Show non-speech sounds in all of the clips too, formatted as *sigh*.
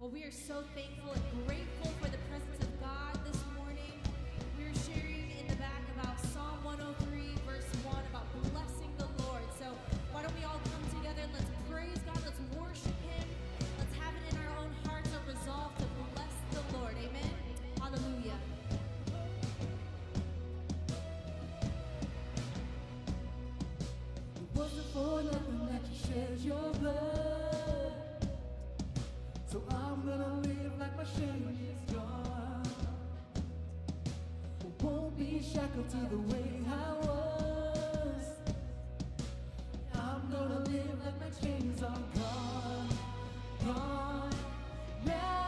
Well, we are so thankful and grateful for the presence of God this morning. We are sharing in the back about Psalm 103, verse 1, about blessing the Lord. So why don't we all come together let's praise God, let's worship Him, let's have it in our own hearts, a resolve to bless the Lord. Amen. Amen. Hallelujah. for nothing that you shed your blood. I'm gonna live like my shame is gone. Won't be shackled to the way I was. I'm gonna live like my chains are gone, gone now.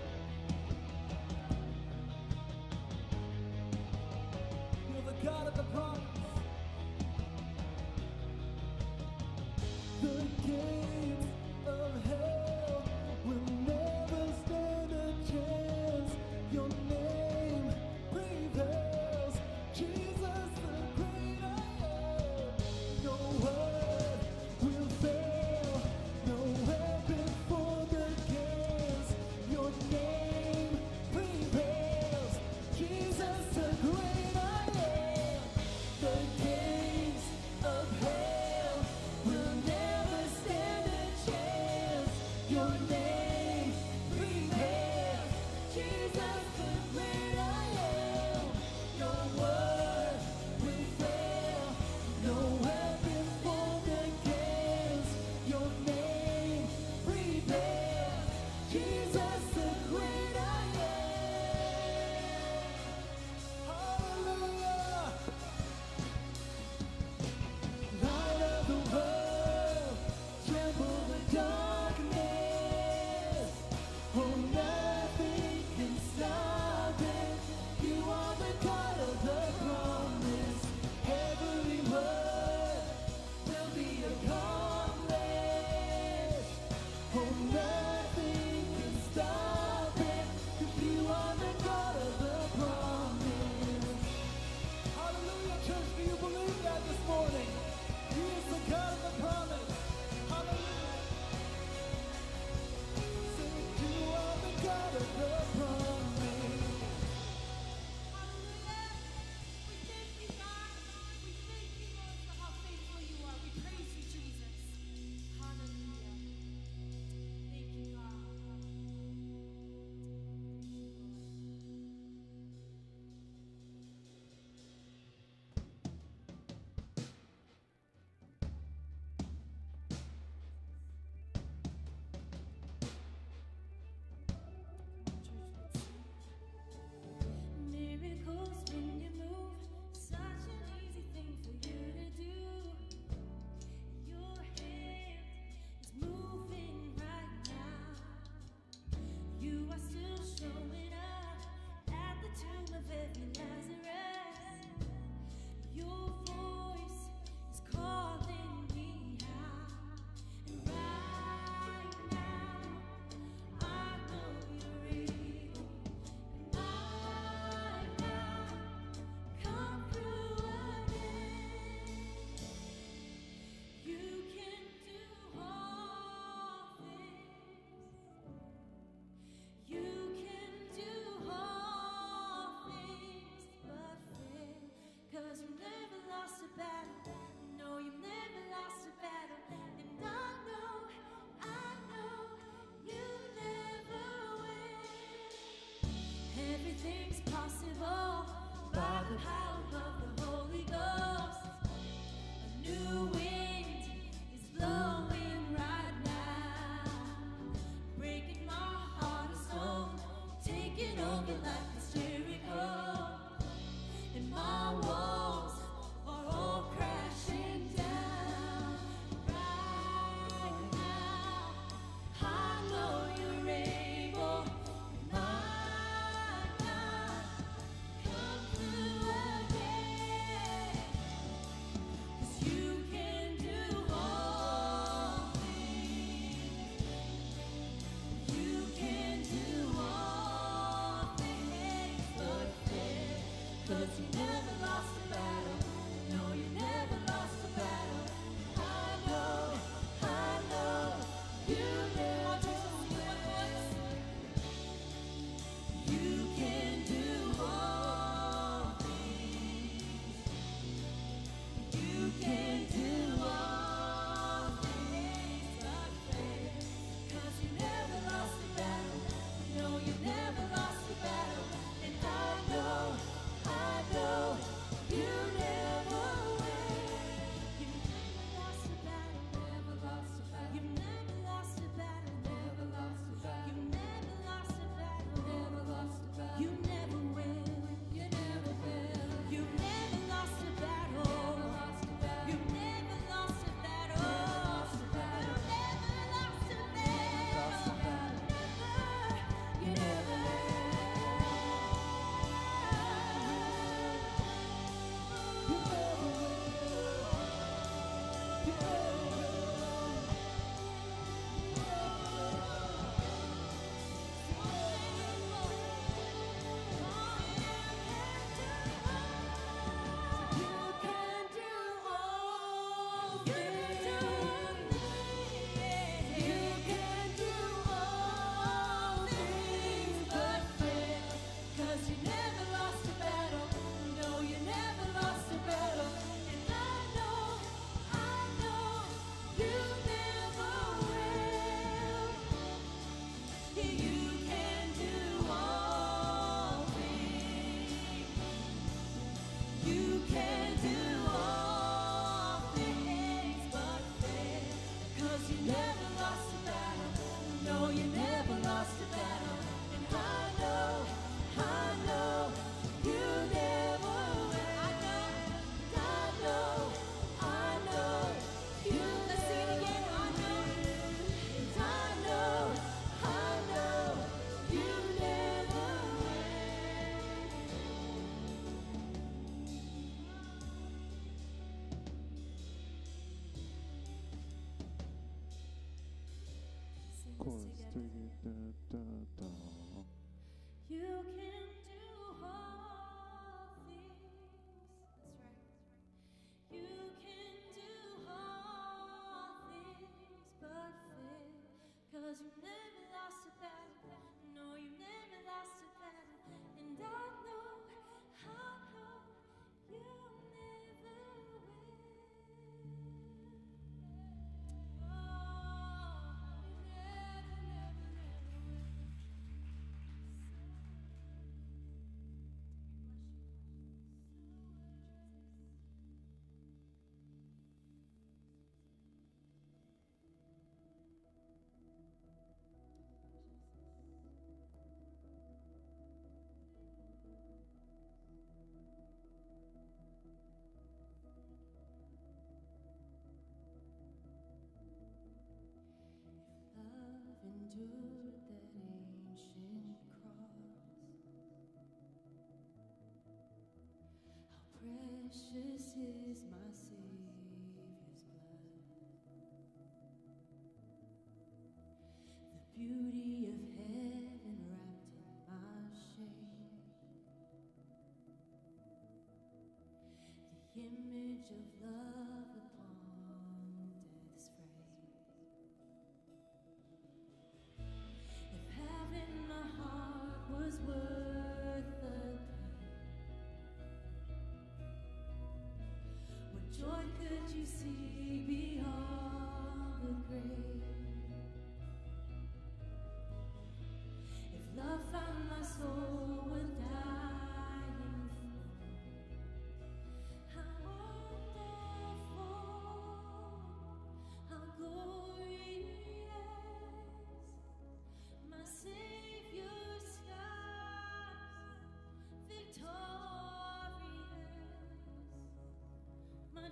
things possible by the power of the Holy Ghost. A new da, da, da.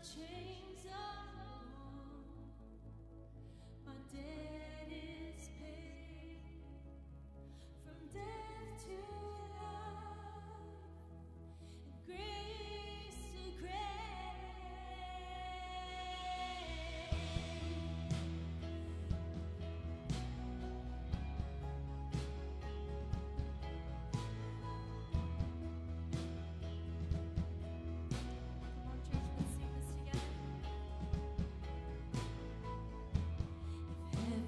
change.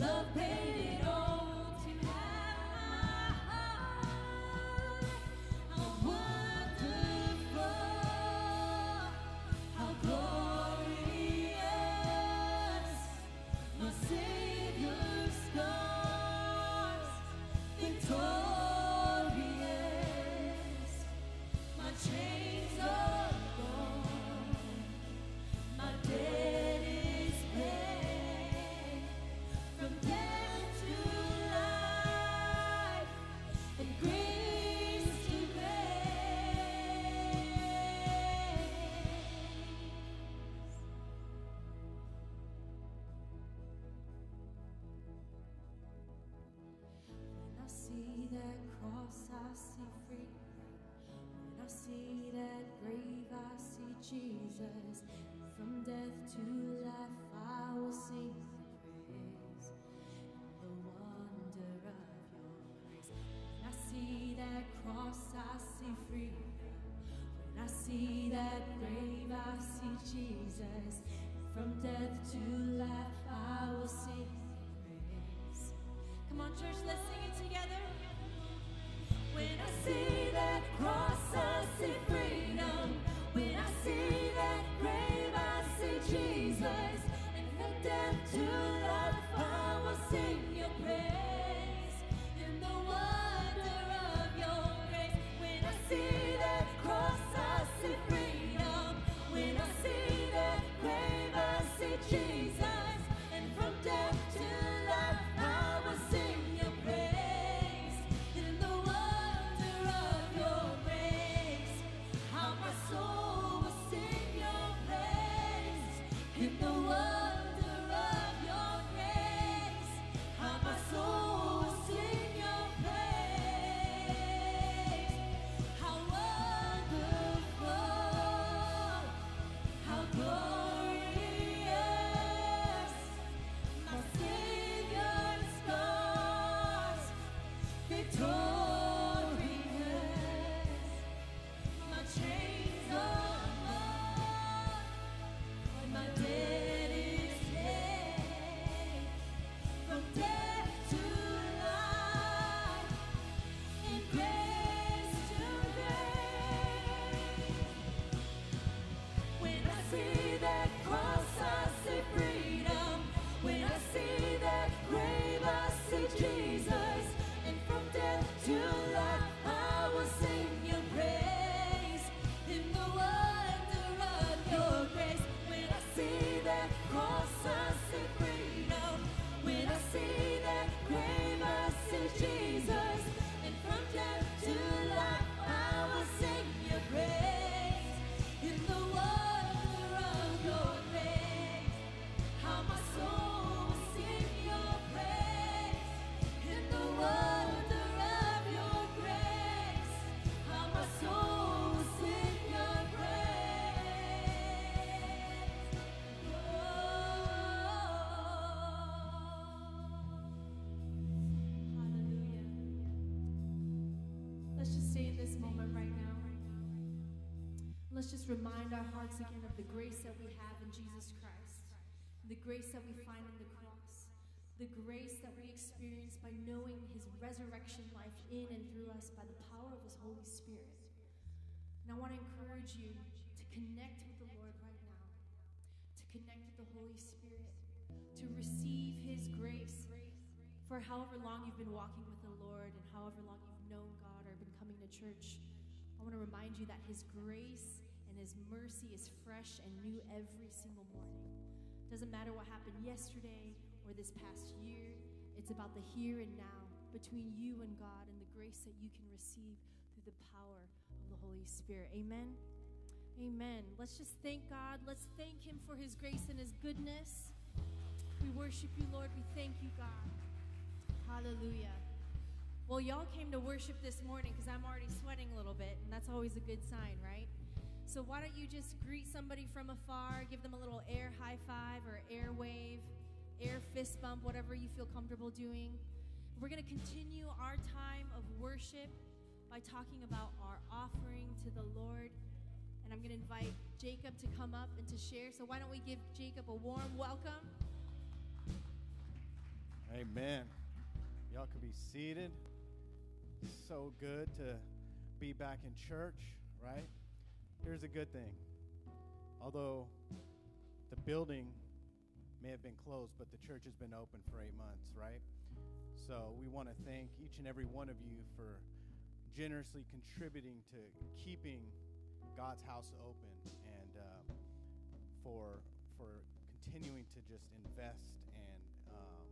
Love Jesus, from death to life, I will sing your praise. The wonder of your grace. When I see that cross, I see freedom. When I see that grave, I see Jesus. From death to life, I will sing your praise. Come on, church, let's sing it together. When I Just remind our hearts again of the grace that we have in Jesus Christ, the grace that we find in the cross, the grace that we experience by knowing his resurrection life in and through us by the power of his Holy Spirit. And I want to encourage you to connect with the Lord right now, to connect with the Holy Spirit, to receive his grace for however long you've been walking with the Lord and however long you've known God or been coming to church. I want to remind you that His grace and His mercy is fresh and new every single morning. Doesn't matter what happened yesterday or this past year, it's about the here and now between you and God and the grace that you can receive through the power of the Holy Spirit. Amen. Amen. Let's just thank God. Let's thank Him for His grace and His goodness. We worship you, Lord. We thank you, God. Hallelujah. Well, y'all came to worship this morning because I'm already sweating a little bit, and that's always a good sign, right? So why don't you just greet somebody from afar, give them a little air high five or air wave, air fist bump, whatever you feel comfortable doing. We're going to continue our time of worship by talking about our offering to the Lord. And I'm going to invite Jacob to come up and to share. So why don't we give Jacob a warm welcome? Amen. Y'all can be seated. So good to be back in church, right? Here's a good thing. Although the building may have been closed, but the church has been open for eight months, right? So we want to thank each and every one of you for generously contributing to keeping God's house open and uh, for for continuing to just invest and um,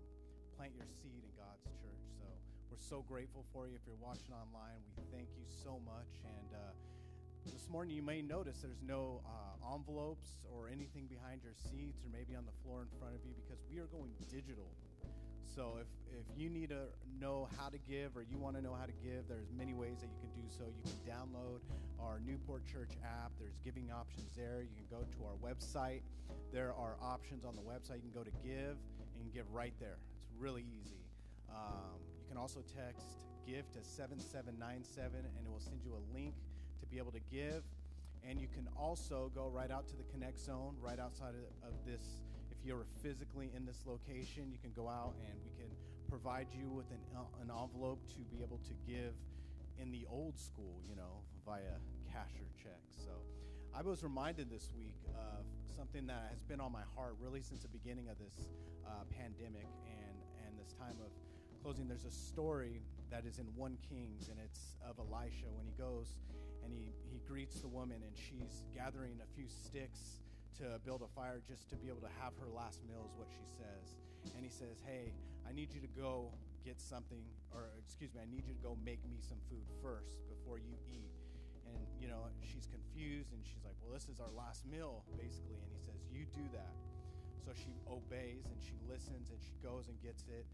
plant your seed in God's church. So we're so grateful for you. If you're watching online, we thank you so much. And uh, this morning, you may notice there's no uh, envelopes or anything behind your seats or maybe on the floor in front of you because we are going digital. So if, if you need to know how to give or you want to know how to give, there's many ways that you can do so. You can download our Newport Church app. There's giving options there. You can go to our website. There are options on the website. You can go to give and give right there. It's really easy. Um, you can also text give to 7797 and it will send you a link be able to give. And you can also go right out to the Connect Zone, right outside of, this. If you're physically in this location, you can go out and we can provide you with an, uh, an envelope to be able to give in the old school, you know, via cash or check. So I was reminded this week of something that has been on my heart really since the beginning of this uh, pandemic and, and this time of closing. There's a story that is in 1 Kings, and it's of Elisha when he goes and he, he greets the woman, and she's gathering a few sticks to build a fire just to be able to have her last meal, is what she says. And he says, Hey, I need you to go get something, or excuse me, I need you to go make me some food first before you eat. And, you know, she's confused and she's like, Well, this is our last meal, basically. And he says, You do that. So she obeys and she listens and she goes and gets it.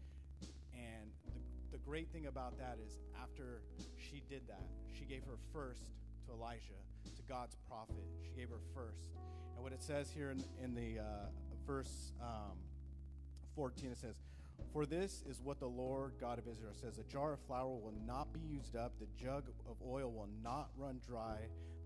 And the, the great thing about that is, after she did that, she gave her first Elijah, to God's prophet. She gave her first. And what it says here in, in the uh, verse um, 14, it says, For this is what the Lord God of Israel says A jar of flour will not be used up, the jug of oil will not run dry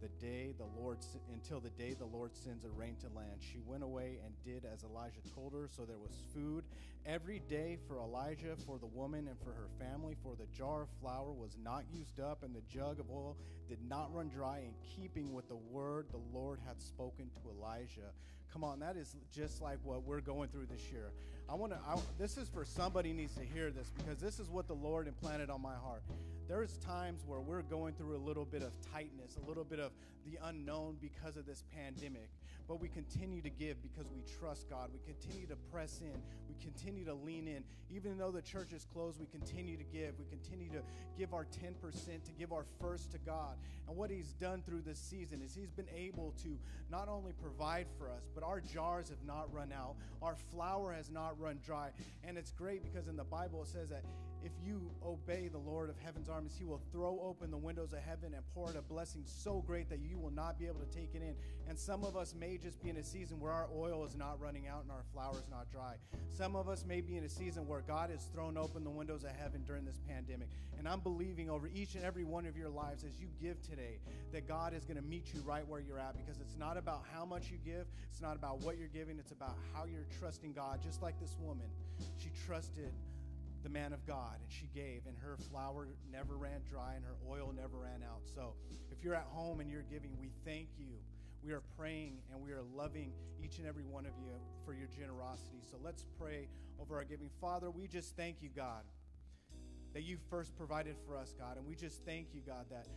the day the Lord until the day the Lord sends a rain to land. She went away and did as Elijah told her, so there was food every day for Elijah, for the woman, and for her family. For the jar of flour was not used up, and the jug of oil did not run dry, in keeping with the word the Lord had spoken to Elijah. Come on, that is just like what we're going through this year. I want to. This is for somebody needs to hear this because this is what the Lord implanted on my heart there's times where we're going through a little bit of tightness, a little bit of the unknown because of this pandemic. But we continue to give because we trust God. We continue to press in. We continue to lean in. Even though the church is closed, we continue to give. We continue to give our 10%, to give our first to God. And what He's done through this season is He's been able to not only provide for us, but our jars have not run out. Our flour has not run dry. And it's great because in the Bible it says that if you obey the Lord of heaven's armies, He will throw open the windows of heaven and pour out a blessing so great that you will not be able to take it in. And some of us may just be in a season where our oil is not running out and our flour is not dry. Some of us may be in a season where God has thrown open the windows of heaven during this pandemic. And I'm believing over each and every one of your lives as you give today that God is going to meet you right where you're at because it's not about how much you give, it's not about what you're giving, it's about how you're trusting God. Just like this woman, she trusted the man of God, and she gave, and her flour never ran dry, and her oil never ran out. So, if you're at home and you're giving, we thank you. We are praying and we are loving each and every one of you for your generosity. So, let's pray over our giving. Father, we just thank you, God, that you first provided for us, God, and we just thank you, God, that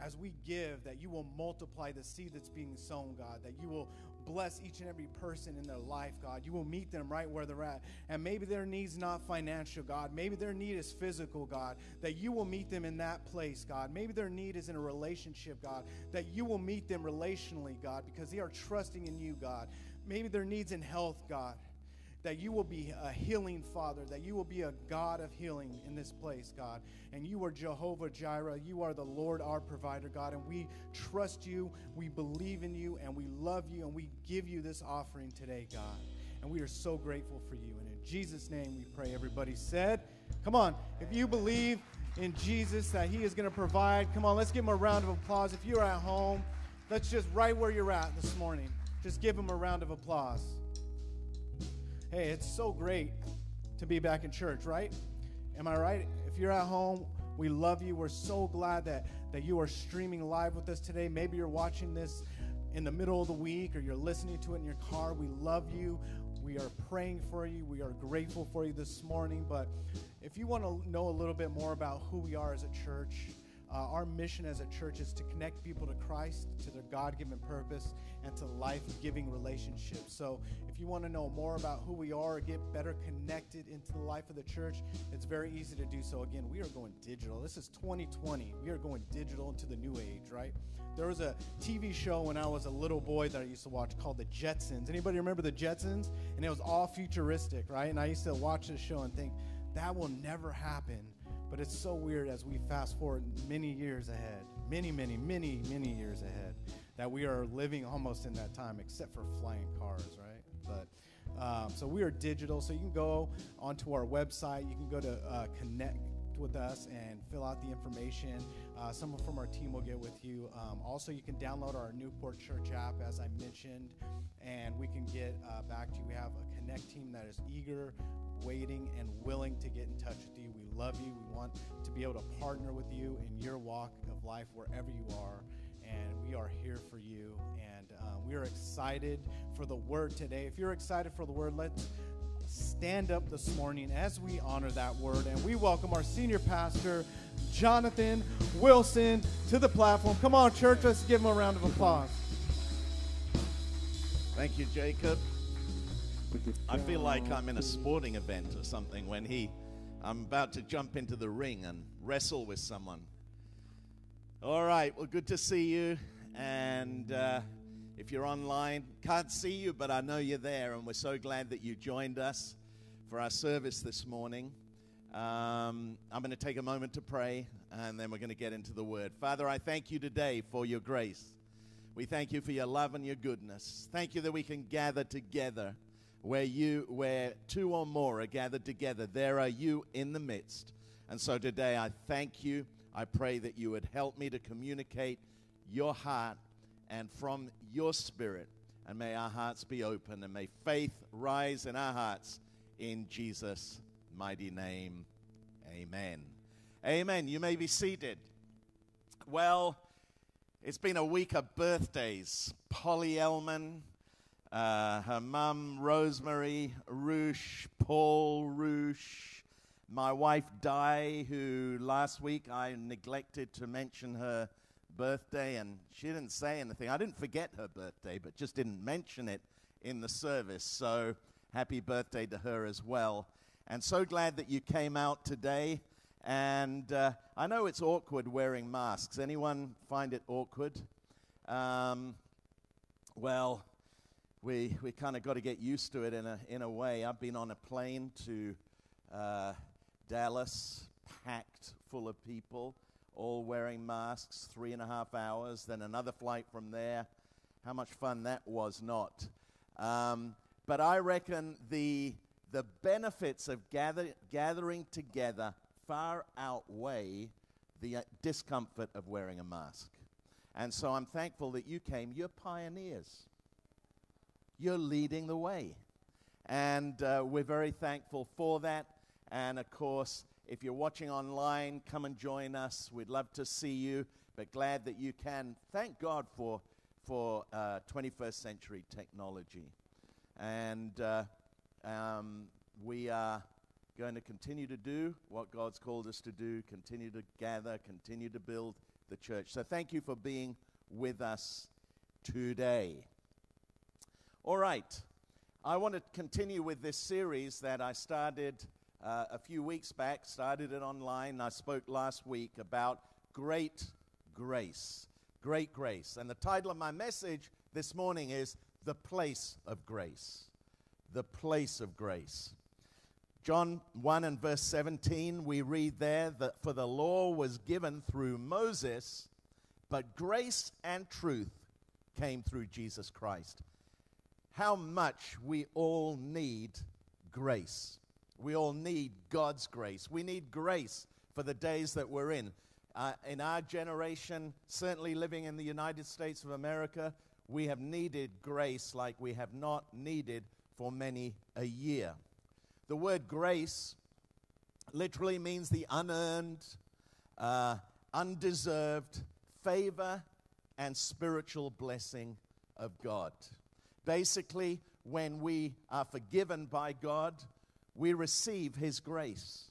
as we give, that you will multiply the seed that's being sown, God, that you will bless each and every person in their life, God. You will meet them right where they're at. And maybe their need's not financial, God. Maybe their need is physical, God. That you will meet them in that place, God. Maybe their need is in a relationship, God. That you will meet them relationally, God, because they are trusting in you, God. Maybe their needs in health, God that you will be a healing Father, that you will be a God of healing in this place, God. And you are Jehovah Jireh. You are the Lord our provider, God. And we trust you, we believe in you, and we love you, and we give you this offering today, God. And we are so grateful for you. And in Jesus' name we pray. Everybody said, Come on, if you believe in Jesus that He is going to provide, come on, let's give Him a round of applause. If you're at home, let's just right where you're at this morning, just give Him a round of applause. Hey, it's so great to be back in church, right? Am I right? If you're at home, we love you. We're so glad that, that you are streaming live with us today. Maybe you're watching this in the middle of the week or you're listening to it in your car. We love you. We are praying for you. We are grateful for you this morning. But if you want to know a little bit more about who we are as a church, uh, our mission as a church is to connect people to Christ, to their God given purpose, and to life giving relationships. So, if you want to know more about who we are, get better connected into the life of the church, it's very easy to do so. Again, we are going digital. This is 2020. We are going digital into the new age, right? There was a TV show when I was a little boy that I used to watch called The Jetsons. Anybody remember The Jetsons? And it was all futuristic, right? And I used to watch this show and think, that will never happen but it's so weird as we fast forward many years ahead, many, many, many, many years ahead, that we are living almost in that time, except for flying cars, right? But um, so we are digital, so you can go onto our website. You can go to uh, connect with us and fill out the information. Uh, someone from our team will get with you. Um, also, you can download our Newport Church app, as I mentioned, and we can get uh, back to you. We have a Connect team that is eager, waiting, and willing to get in touch with you. We love you. We want to be able to partner with you in your walk of life wherever you are. And we are here for you. And uh, we are excited for the word today. If you're excited for the word, let's stand up this morning as we honor that word. And we welcome our senior pastor, Jonathan Wilson, to the platform. Come on, church, let's give him a round of applause. Thank you, Jacob. I feel like I'm in a sporting event or something when he, I'm about to jump into the ring and wrestle with someone. All right, well, good to see you. And uh, if you're online, can't see you, but I know you're there, and we're so glad that you joined us for our service this morning. Um, I'm going to take a moment to pray, and then we're going to get into the word. Father, I thank you today for your grace. We thank you for your love and your goodness. Thank you that we can gather together where you where two or more are gathered together there are you in the midst. And so today i thank you. I pray that you would help me to communicate your heart and from your spirit. And may our hearts be open and may faith rise in our hearts in jesus mighty name. Amen. Amen. You may be seated. Well it's been a week of birthdays. Polly elman uh, her mum, Rosemary Roosh, Paul Roosh, my wife, Di, who last week I neglected to mention her birthday and she didn't say anything. I didn't forget her birthday, but just didn't mention it in the service. So happy birthday to her as well. And so glad that you came out today. And uh, I know it's awkward wearing masks. Anyone find it awkward? Um, well, we, we kind of got to get used to it in a, in a way. I've been on a plane to uh, Dallas, packed full of people, all wearing masks, three and a half hours, then another flight from there. How much fun that was not. Um, but I reckon the, the benefits of gather, gathering together far outweigh the uh, discomfort of wearing a mask. And so I'm thankful that you came. You're pioneers, you're leading the way. And uh, we're very thankful for that. And of course, if you're watching online, come and join us. We'd love to see you, but glad that you can. Thank God for, for uh, 21st century technology. And uh, um, we are going to continue to do what God's called us to do, continue to gather, continue to build the church. So thank you for being with us today. All right. I want to continue with this series that I started uh, a few weeks back, started it online. I spoke last week about great grace. Great grace. And the title of my message this morning is The Place of Grace. The Place of Grace. John 1 and verse 17, we read there that for the law was given through Moses, but grace and truth came through Jesus Christ. How much we all need grace. We all need God's grace. We need grace for the days that we're in. Uh, in our generation, certainly living in the United States of America, we have needed grace like we have not needed for many a year. The word grace literally means the unearned, uh, undeserved favor and spiritual blessing of God. Basically, when we are forgiven by God, we receive His grace.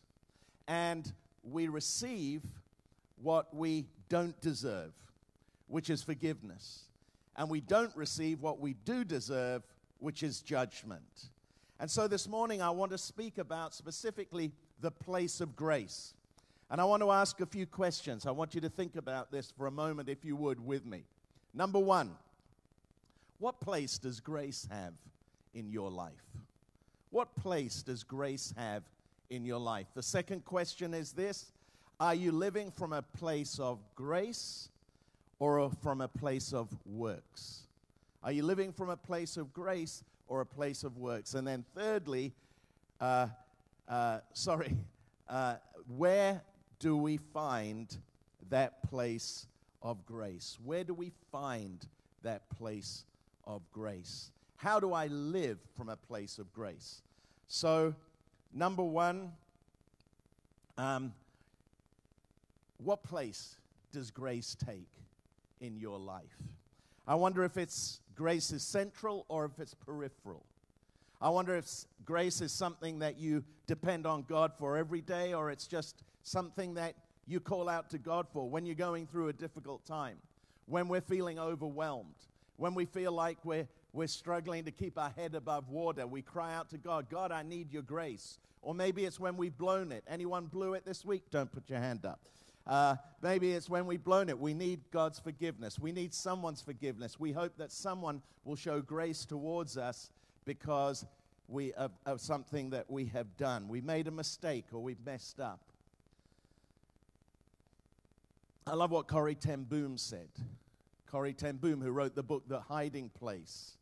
And we receive what we don't deserve, which is forgiveness. And we don't receive what we do deserve, which is judgment. And so this morning, I want to speak about specifically the place of grace. And I want to ask a few questions. I want you to think about this for a moment, if you would, with me. Number one, what place does grace have in your life? What place does grace have in your life? The second question is this Are you living from a place of grace or from a place of works? Are you living from a place of grace or a place of works? And then, thirdly, uh, uh, sorry, *laughs* uh, where do we find that place of grace? Where do we find that place of grace? How do I live from a place of grace? So, number one, um, what place does grace take in your life? I wonder if it's grace is central or if it's peripheral. I wonder if grace is something that you depend on God for every day or it's just something that you call out to God for when you're going through a difficult time, when we're feeling overwhelmed, when we feel like we're, we're struggling to keep our head above water. We cry out to God, God, I need your grace. Or maybe it's when we've blown it. Anyone blew it this week? Don't put your hand up. Uh, maybe it's when we've blown it. We need God's forgiveness. We need someone's forgiveness. We hope that someone will show grace towards us because we, of, of something that we have done. We made a mistake or we've messed up. I love what Corrie ten Boom said. Corrie ten Boom, who wrote the book The Hiding Place,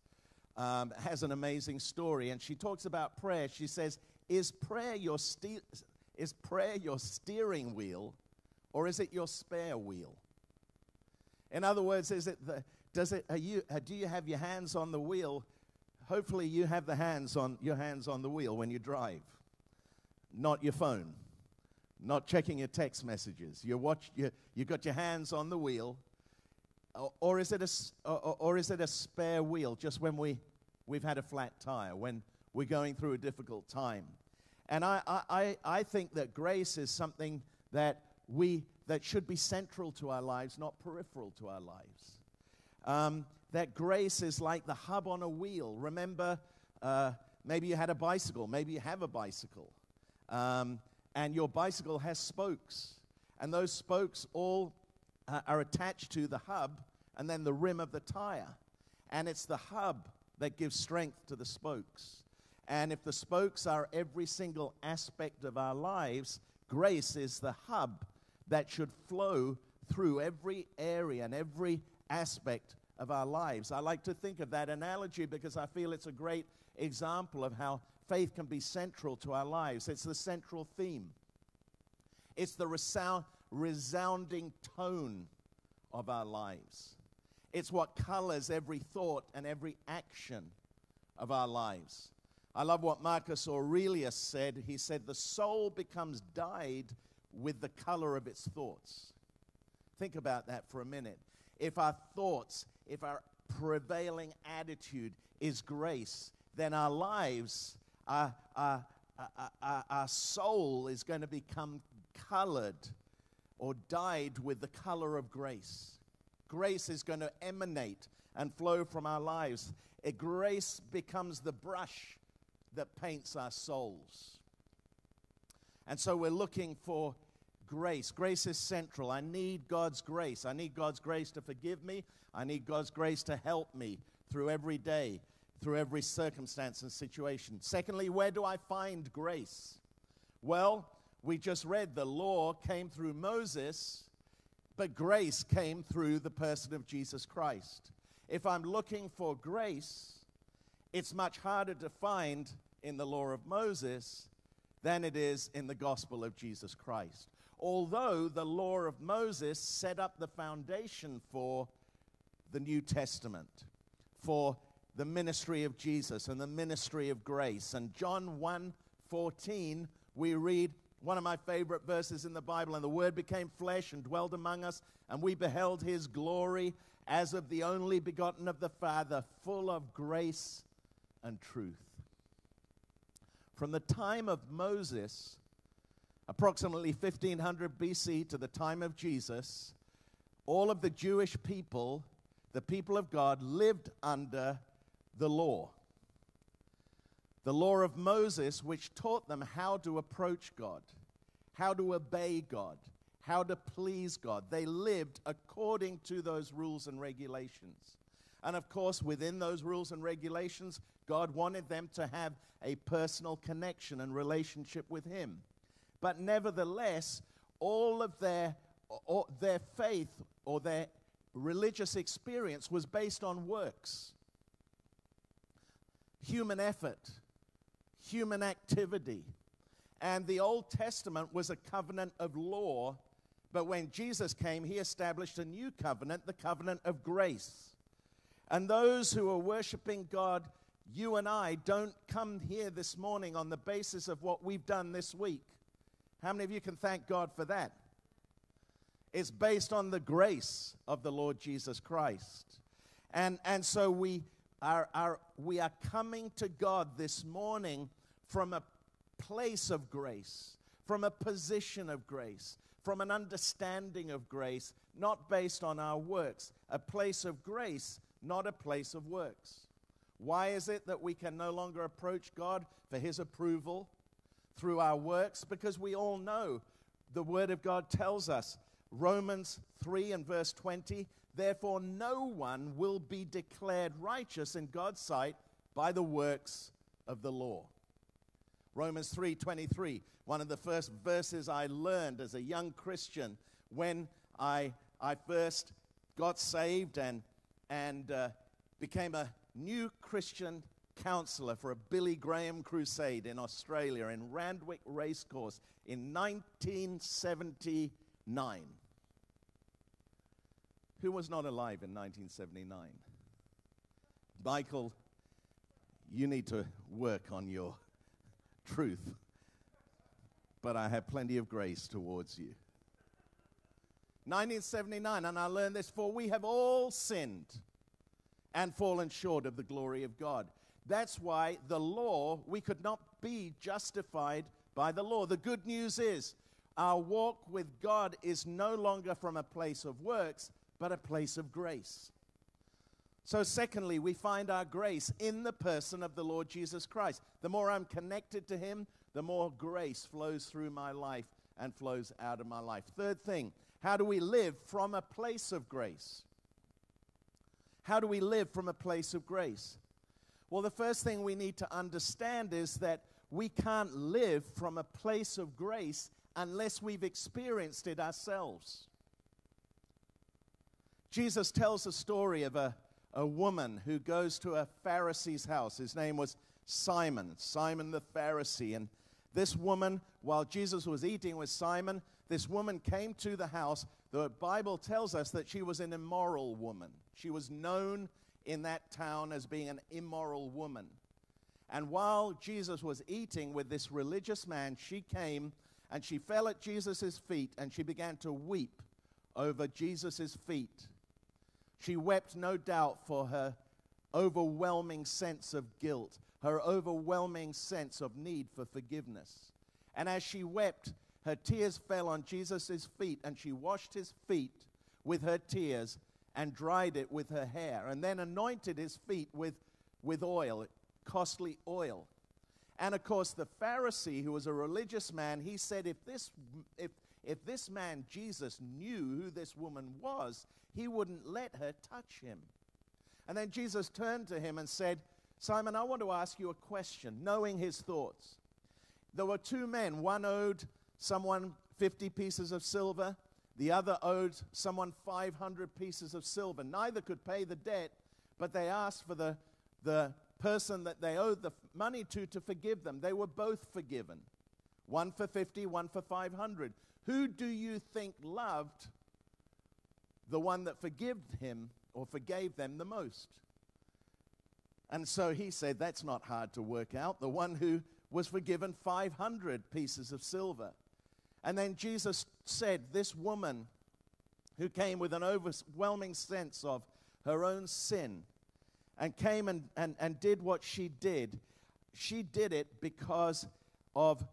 um, has an amazing story. And she talks about prayer. She says, Is prayer your, ste- is prayer your steering wheel or is it your spare wheel? In other words, is it the, does it, you, uh, do you have your hands on the wheel? Hopefully, you have the hands on, your hands on the wheel when you drive, not your phone not checking your text messages. You watch, you, you got your hands on the wheel, or, is it a, or, or is it a spare wheel just when we, we've had a flat tire, when we're going through a difficult time? And I, I, I think that grace is something that we that should be central to our lives, not peripheral to our lives. Um, that grace is like the hub on a wheel. Remember, uh, maybe you had a bicycle, maybe you have a bicycle. Um, and your bicycle has spokes. And those spokes all uh, are attached to the hub and then the rim of the tire. And it's the hub that gives strength to the spokes. And if the spokes are every single aspect of our lives, grace is the hub that should flow through every area and every aspect of our lives. I like to think of that analogy because I feel it's a great example of how faith can be central to our lives. It's the central theme, it's the resound, resounding tone of our lives. It's what colors every thought and every action of our lives. I love what Marcus Aurelius said. He said, The soul becomes dyed with the color of its thoughts. Think about that for a minute. If our thoughts, if our prevailing attitude is grace, then our lives, our, our, our, our soul is going to become colored or dyed with the color of grace. Grace is going to emanate and flow from our lives. A grace becomes the brush that paints our souls. And so we're looking for grace. Grace is central. I need God's grace. I need God's grace to forgive me. I need God's grace to help me through every day, through every circumstance and situation. Secondly, where do I find grace? Well, we just read the law came through Moses, but grace came through the person of Jesus Christ. If I'm looking for grace, it's much harder to find in the law of Moses than it is in the gospel of Jesus Christ although the law of Moses set up the foundation for the New Testament, for the ministry of Jesus and the ministry of grace. And John 1 14, we read one of my favorite verses in the Bible, and the Word became flesh and dwelt among us, and we beheld his glory as of the only begotten of the Father, full of grace and truth. From the time of Moses, approximately 1500 BC to the time of Jesus, all of the Jewish people, the people of God, lived under the law. The law of Moses, which taught them how to approach God, how to obey God, how to please God. They lived according to those rules and regulations. And of course, within those rules and regulations, God wanted them to have a personal connection and relationship with Him. But nevertheless, all of their, or their faith or their religious experience was based on works, human effort, human activity. And the Old Testament was a covenant of law, but when Jesus came, he established a new covenant, the covenant of grace. And those who are worshiping God, you and I, don't come here this morning on the basis of what we've done this week. How many of you can thank God for that? It's based on the grace of the Lord Jesus Christ. And, and so we we are coming to God this morning from a place of grace, from a position of grace, from an understanding of grace, not based on our works. A place of grace, not a place of works. Why is it that we can no longer approach God for His approval, through our works because we all know the Word of God tells us. Romans 3 and verse 20, therefore no one will be declared righteous in God's sight by the works of the law. Romans 3:23, one of the first verses I learned as a young Christian when I, I first got saved and, and uh, became a new Christian counselor for a Billy Graham crusade in Australia in Randwick Racecourse in 1979. Who was not alive in 1979? Michael, you need to work on your *laughs* truth, but I have plenty of grace towards you. 1979, and I learned this for we have all sinned and fallen short of the glory of God. That's why the law, we could not be justified by the law. The good news is our walk with God is no longer from a place of works, but a place of grace. So, secondly, we find our grace in the person of the Lord Jesus Christ. The more I'm connected to Him, the more grace flows through my life and flows out of my life. Third thing, how do we live from a place of grace? How do we live from a place of grace? Well, the first thing we need to understand is that we can't live from a place of grace unless we've experienced it ourselves. Jesus tells a story of a, a woman who goes to a Pharisee's house. His name was Simon, Simon the Pharisee. And this woman, while Jesus was eating with Simon, this woman came to the house. The Bible tells us that she was an immoral woman. She was known in that town as being an immoral woman. And while Jesus was eating with this religious man, she came and she fell at Jesus' feet and she began to weep over Jesus' feet. She wept, no doubt, for her overwhelming sense of guilt, her overwhelming sense of need for forgiveness. And as she wept, her tears fell on Jesus' feet, and she washed his feet with her tears and dried it with her hair, and then anointed his feet with, with oil, costly oil. And of course, the Pharisee, who was a religious man, he said, if this, if, if this man, Jesus, knew who this woman was, he wouldn't let her touch him. And then Jesus turned to him and said, Simon, I want to ask you a question, knowing his thoughts. There were two men. One owed someone 50 pieces of silver, the other owed someone 500 pieces of silver. Neither could pay the debt, but they asked for the, the person that they owed the money to to forgive them. They were both forgiven one for 50, one for 500. Who do you think loved the one that forgave him or forgave them the most? And so he said, That's not hard to work out. The one who was forgiven 500 pieces of silver. And then Jesus said, This woman who came with an overwhelming sense of her own sin and came and, and, and did what she did, she did it because of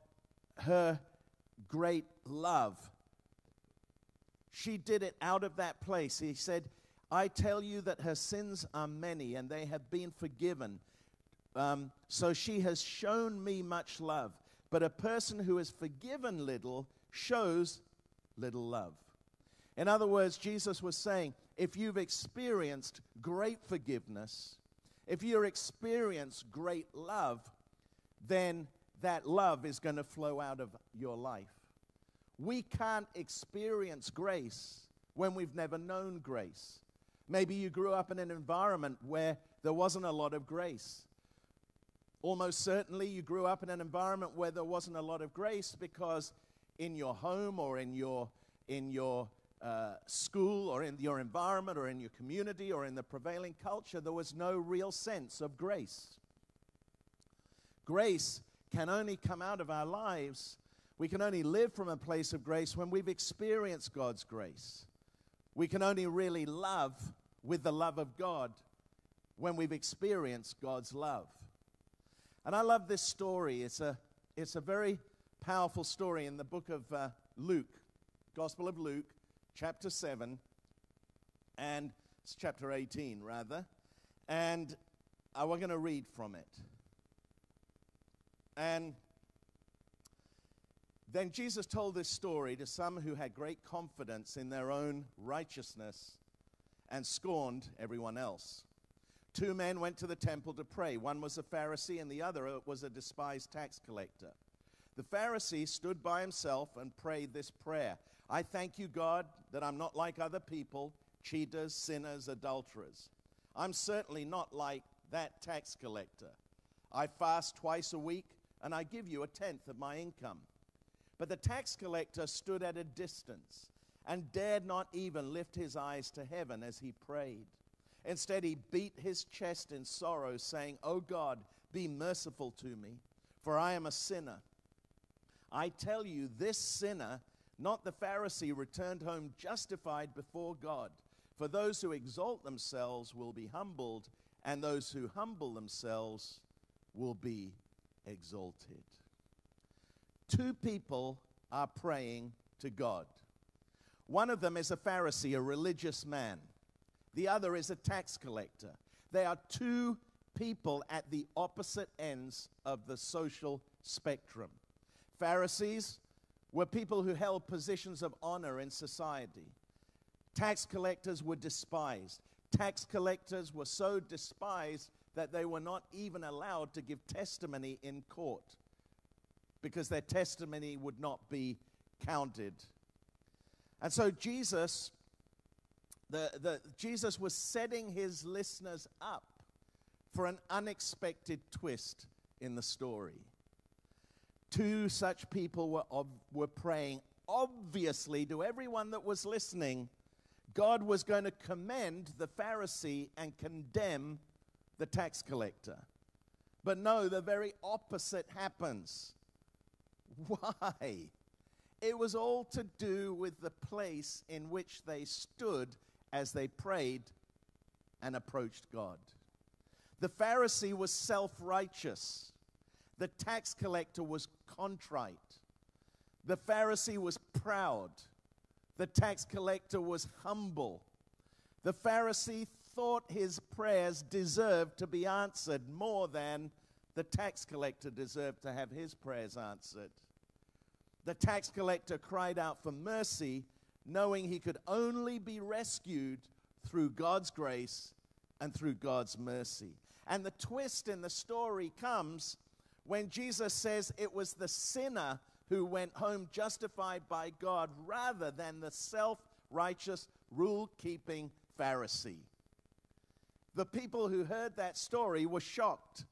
her great love. She did it out of that place. He said, I tell you that her sins are many and they have been forgiven. Um, so she has shown me much love. But a person who is forgiven little shows little love. In other words, Jesus was saying, if you've experienced great forgiveness, if you've experienced great love, then that love is going to flow out of your life. We can't experience grace when we've never known grace. Maybe you grew up in an environment where there wasn't a lot of grace. Almost certainly, you grew up in an environment where there wasn't a lot of grace because in your home or in your, in your uh, school or in your environment or in your community or in the prevailing culture, there was no real sense of grace. Grace can only come out of our lives. We can only live from a place of grace when we've experienced God's grace. We can only really love with the love of God when we've experienced God's love. And I love this story. It's a, it's a very powerful story in the book of uh, Luke, Gospel of Luke, chapter 7, and it's chapter 18, rather. And uh, we're going to read from it. And then Jesus told this story to some who had great confidence in their own righteousness and scorned everyone else. Two men went to the temple to pray. One was a Pharisee, and the other was a despised tax collector. The Pharisee stood by himself and prayed this prayer I thank you, God, that I'm not like other people, cheaters, sinners, adulterers. I'm certainly not like that tax collector. I fast twice a week, and I give you a tenth of my income. But the tax collector stood at a distance and dared not even lift his eyes to heaven as he prayed. Instead, he beat his chest in sorrow, saying, O God, be merciful to me, for I am a sinner. I tell you, this sinner, not the Pharisee, returned home justified before God. For those who exalt themselves will be humbled, and those who humble themselves will be exalted. Two people are praying to God. One of them is a Pharisee, a religious man. The other is a tax collector. They are two people at the opposite ends of the social spectrum. Pharisees were people who held positions of honor in society. Tax collectors were despised. Tax collectors were so despised that they were not even allowed to give testimony in court because their testimony would not be counted. And so Jesus, the, the, Jesus was setting his listeners up for an unexpected twist in the story. Two such people were, were praying. Obviously, to everyone that was listening, God was going to commend the Pharisee and condemn the tax collector. But no, the very opposite happens. Why? It was all to do with the place in which they stood as they prayed and approached God. The Pharisee was self righteous, the tax collector was contrite. The Pharisee was proud, the tax collector was humble. The Pharisee thought his prayers deserved to be answered more than the tax collector deserved to have his prayers answered. The tax collector cried out for mercy, knowing he could only be rescued through God's grace and through God's mercy. And the twist in the story comes when Jesus says it was the sinner who went home justified by God rather than the self righteous, rule keeping Pharisee. The people who heard that story were shocked.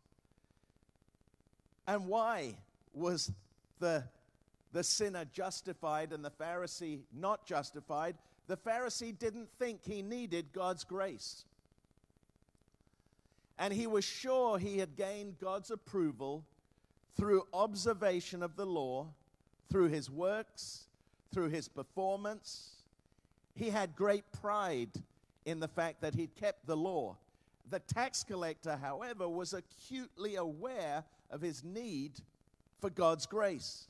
And why was the, the sinner justified and the Pharisee not justified? The Pharisee didn't think he needed God's grace. And he was sure he had gained God's approval through observation of the law, through his works, through his performance. He had great pride in the fact that he'd kept the law. The tax collector, however, was acutely aware of his need for God's grace.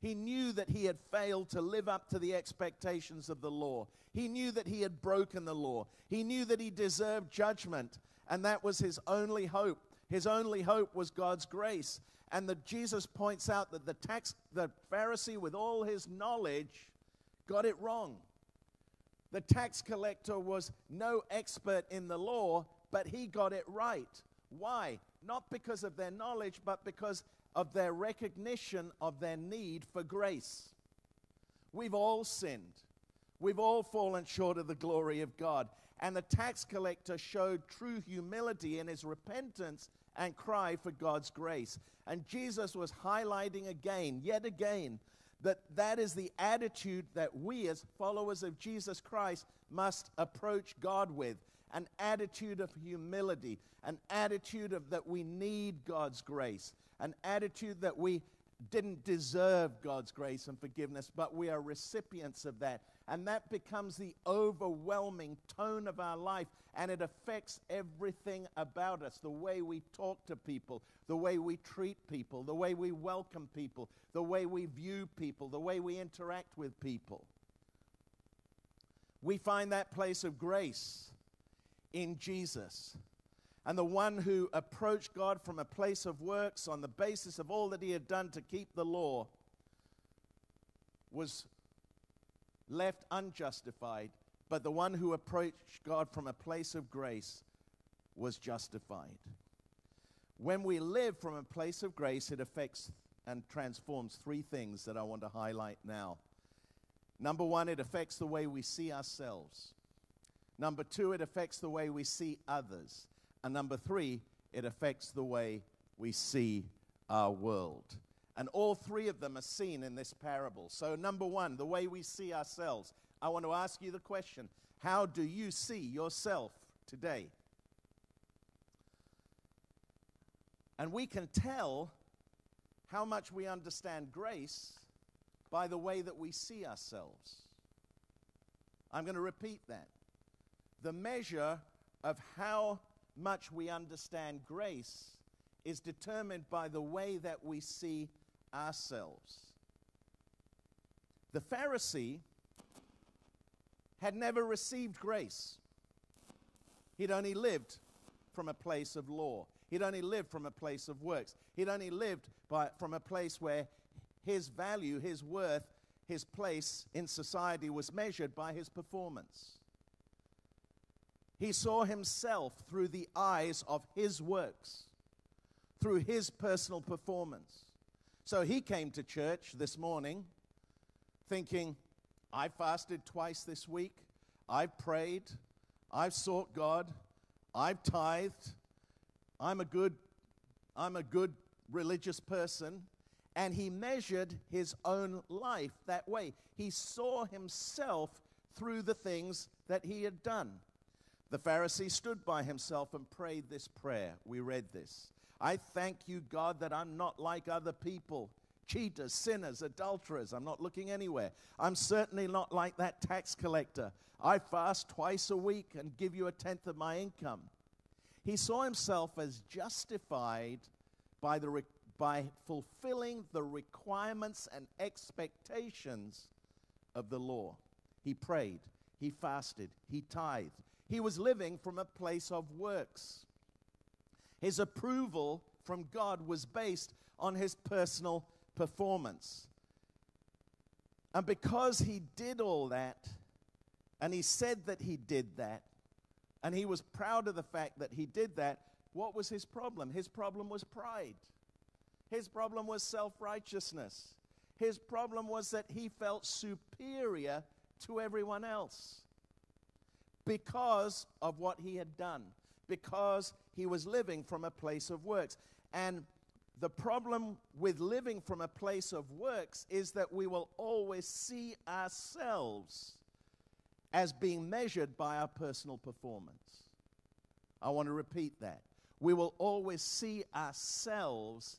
He knew that he had failed to live up to the expectations of the law. He knew that he had broken the law. He knew that he deserved judgment, and that was his only hope. His only hope was God's grace. And that Jesus points out that the tax the Pharisee with all his knowledge got it wrong. The tax collector was no expert in the law, but he got it right. Why? Not because of their knowledge, but because of their recognition of their need for grace. We've all sinned. We've all fallen short of the glory of God. And the tax collector showed true humility in his repentance and cry for God's grace. And Jesus was highlighting again, yet again, that that is the attitude that we as followers of Jesus Christ must approach God with an attitude of humility, an attitude of that we need God's grace, an attitude that we didn't deserve God's grace and forgiveness, but we are recipients of that. And that becomes the overwhelming tone of our life, and it affects everything about us the way we talk to people, the way we treat people, the way we welcome people, the way we view people, the way we interact with people. We find that place of grace in Jesus. And the one who approached God from a place of works on the basis of all that he had done to keep the law was left unjustified. But the one who approached God from a place of grace was justified. When we live from a place of grace, it affects and transforms three things that I want to highlight now. Number one, it affects the way we see ourselves. Number two, it affects the way we see others. And number three, it affects the way we see our world. And all three of them are seen in this parable. So, number one, the way we see ourselves. I want to ask you the question How do you see yourself today? And we can tell how much we understand grace by the way that we see ourselves. I'm going to repeat that the measure of how much we understand grace is determined by the way that we see ourselves. The Pharisee had never received grace. He'd only lived from a place of law. He'd only lived from a place of works. He'd only lived by, from a place where his value, his worth, his place in society was measured by his performance. He saw himself through the eyes of his works, through his personal performance. So he came to church this morning thinking, I fasted twice this week, I've prayed, I've sought God, I've tithed, I'm a good, I'm a good religious person. And he measured his own life that way. He saw himself through the things that he had done. The Pharisee stood by himself and prayed this prayer. We read this. I thank you, God, that I'm not like other people cheaters, sinners, adulterers. I'm not looking anywhere. I'm certainly not like that tax collector. I fast twice a week and give you a tenth of my income. He saw himself as justified by, the re- by fulfilling the requirements and expectations of the law. He prayed, he fasted, he tithed. He was living from a place of works. His approval from God was based on his personal performance. And because he did all that, and he said that he did that, and he was proud of the fact that he did that, what was his problem? His problem was pride. His problem was self righteousness. His problem was that he felt superior to everyone else because of what he had done, because he was living from a place of works. And the problem with living from a place of works is that we will always see ourselves as being measured by our personal performance. I want to repeat that. We will always see ourselves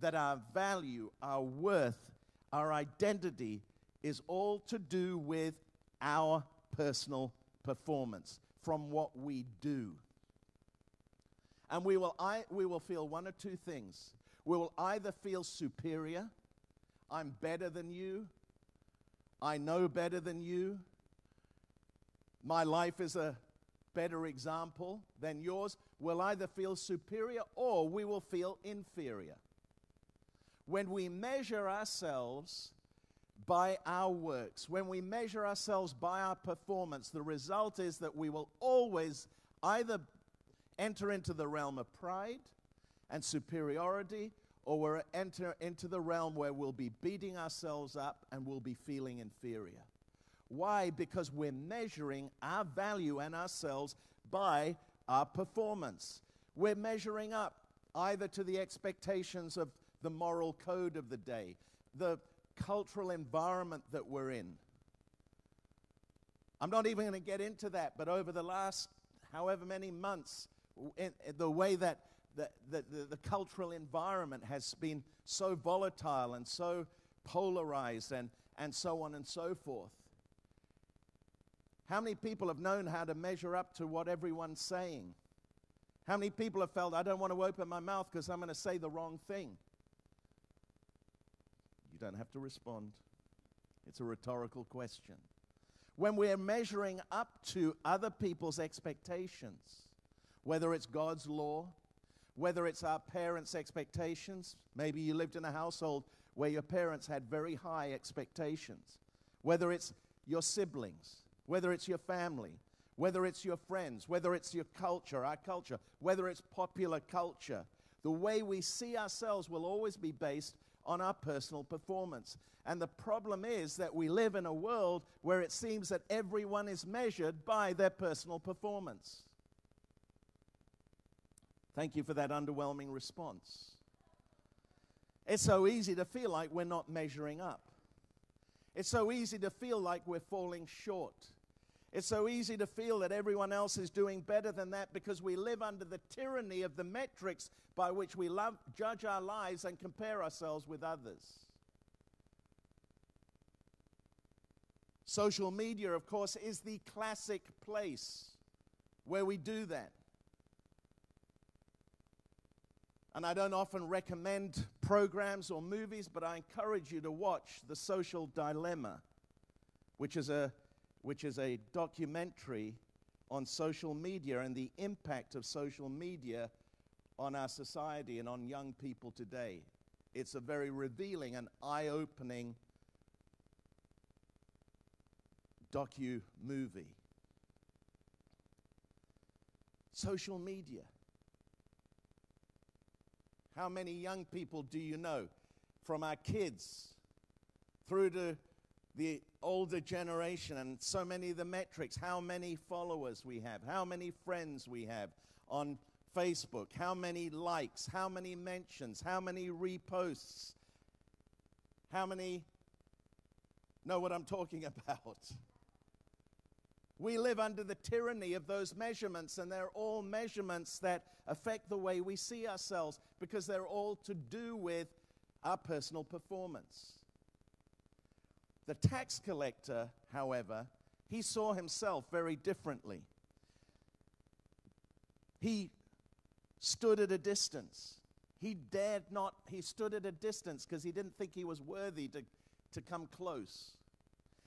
that our value, our worth, our identity is all to do with our personal performance from what we do. And we will, I, we will feel one or two things. We will either feel superior, I'm better than you, I know better than you, my life is a better example than yours. We'll either feel superior or we will feel inferior. When we measure ourselves by our works, when we measure ourselves by our performance, the result is that we will always either enter into the realm of pride and superiority, or we'll enter into the realm where we'll be beating ourselves up and we'll be feeling inferior. Why? Because we're measuring our value and ourselves by our performance. We're measuring up either to the expectations of the moral code of the day, the cultural environment that we're in. I'm not even going to get into that, but over the last however many months, the way that the, the, the, the cultural environment has been so volatile and so polarized and, and so on and so forth. How many people have known how to measure up to what everyone's saying? How many people have felt, I don't want to open my mouth because I'm going to say the wrong thing? Don't have to respond. It's a rhetorical question. When we're measuring up to other people's expectations, whether it's God's law, whether it's our parents' expectations. Maybe you lived in a household where your parents had very high expectations. Whether it's your siblings, whether it's your family, whether it's your friends, whether it's your culture, our culture, whether it's popular culture. The way we see ourselves will always be based on our personal performance. And the problem is that we live in a world where it seems that everyone is measured by their personal performance. Thank you for that underwhelming response. It's so easy to feel like we're not measuring up. It's so easy to feel like we're falling short. It's so easy to feel that everyone else is doing better than that because we live under the tyranny of the metrics by which we love, judge our lives and compare ourselves with others. Social media, of course, is the classic place where we do that. And I don't often recommend programs or movies, but I encourage you to watch The Social Dilemma, which is a, which is a documentary on social media and the impact of social media on our society and on young people today. It's a very revealing and eye opening docu movie. Social media. How many young people do you know, from our kids through to the older generation and so many of the metrics. How many followers we have, how many friends we have on Facebook, how many likes, how many mentions, how many reposts, how many know what I'm talking *laughs* about. We live under the tyranny of those measurements, and they're all measurements that affect the way we see ourselves because they're all to do with our personal performance. The tax collector, however, he saw himself very differently. He stood at a distance. He dared not, he stood at a distance because he didn't think he was worthy to, to come close.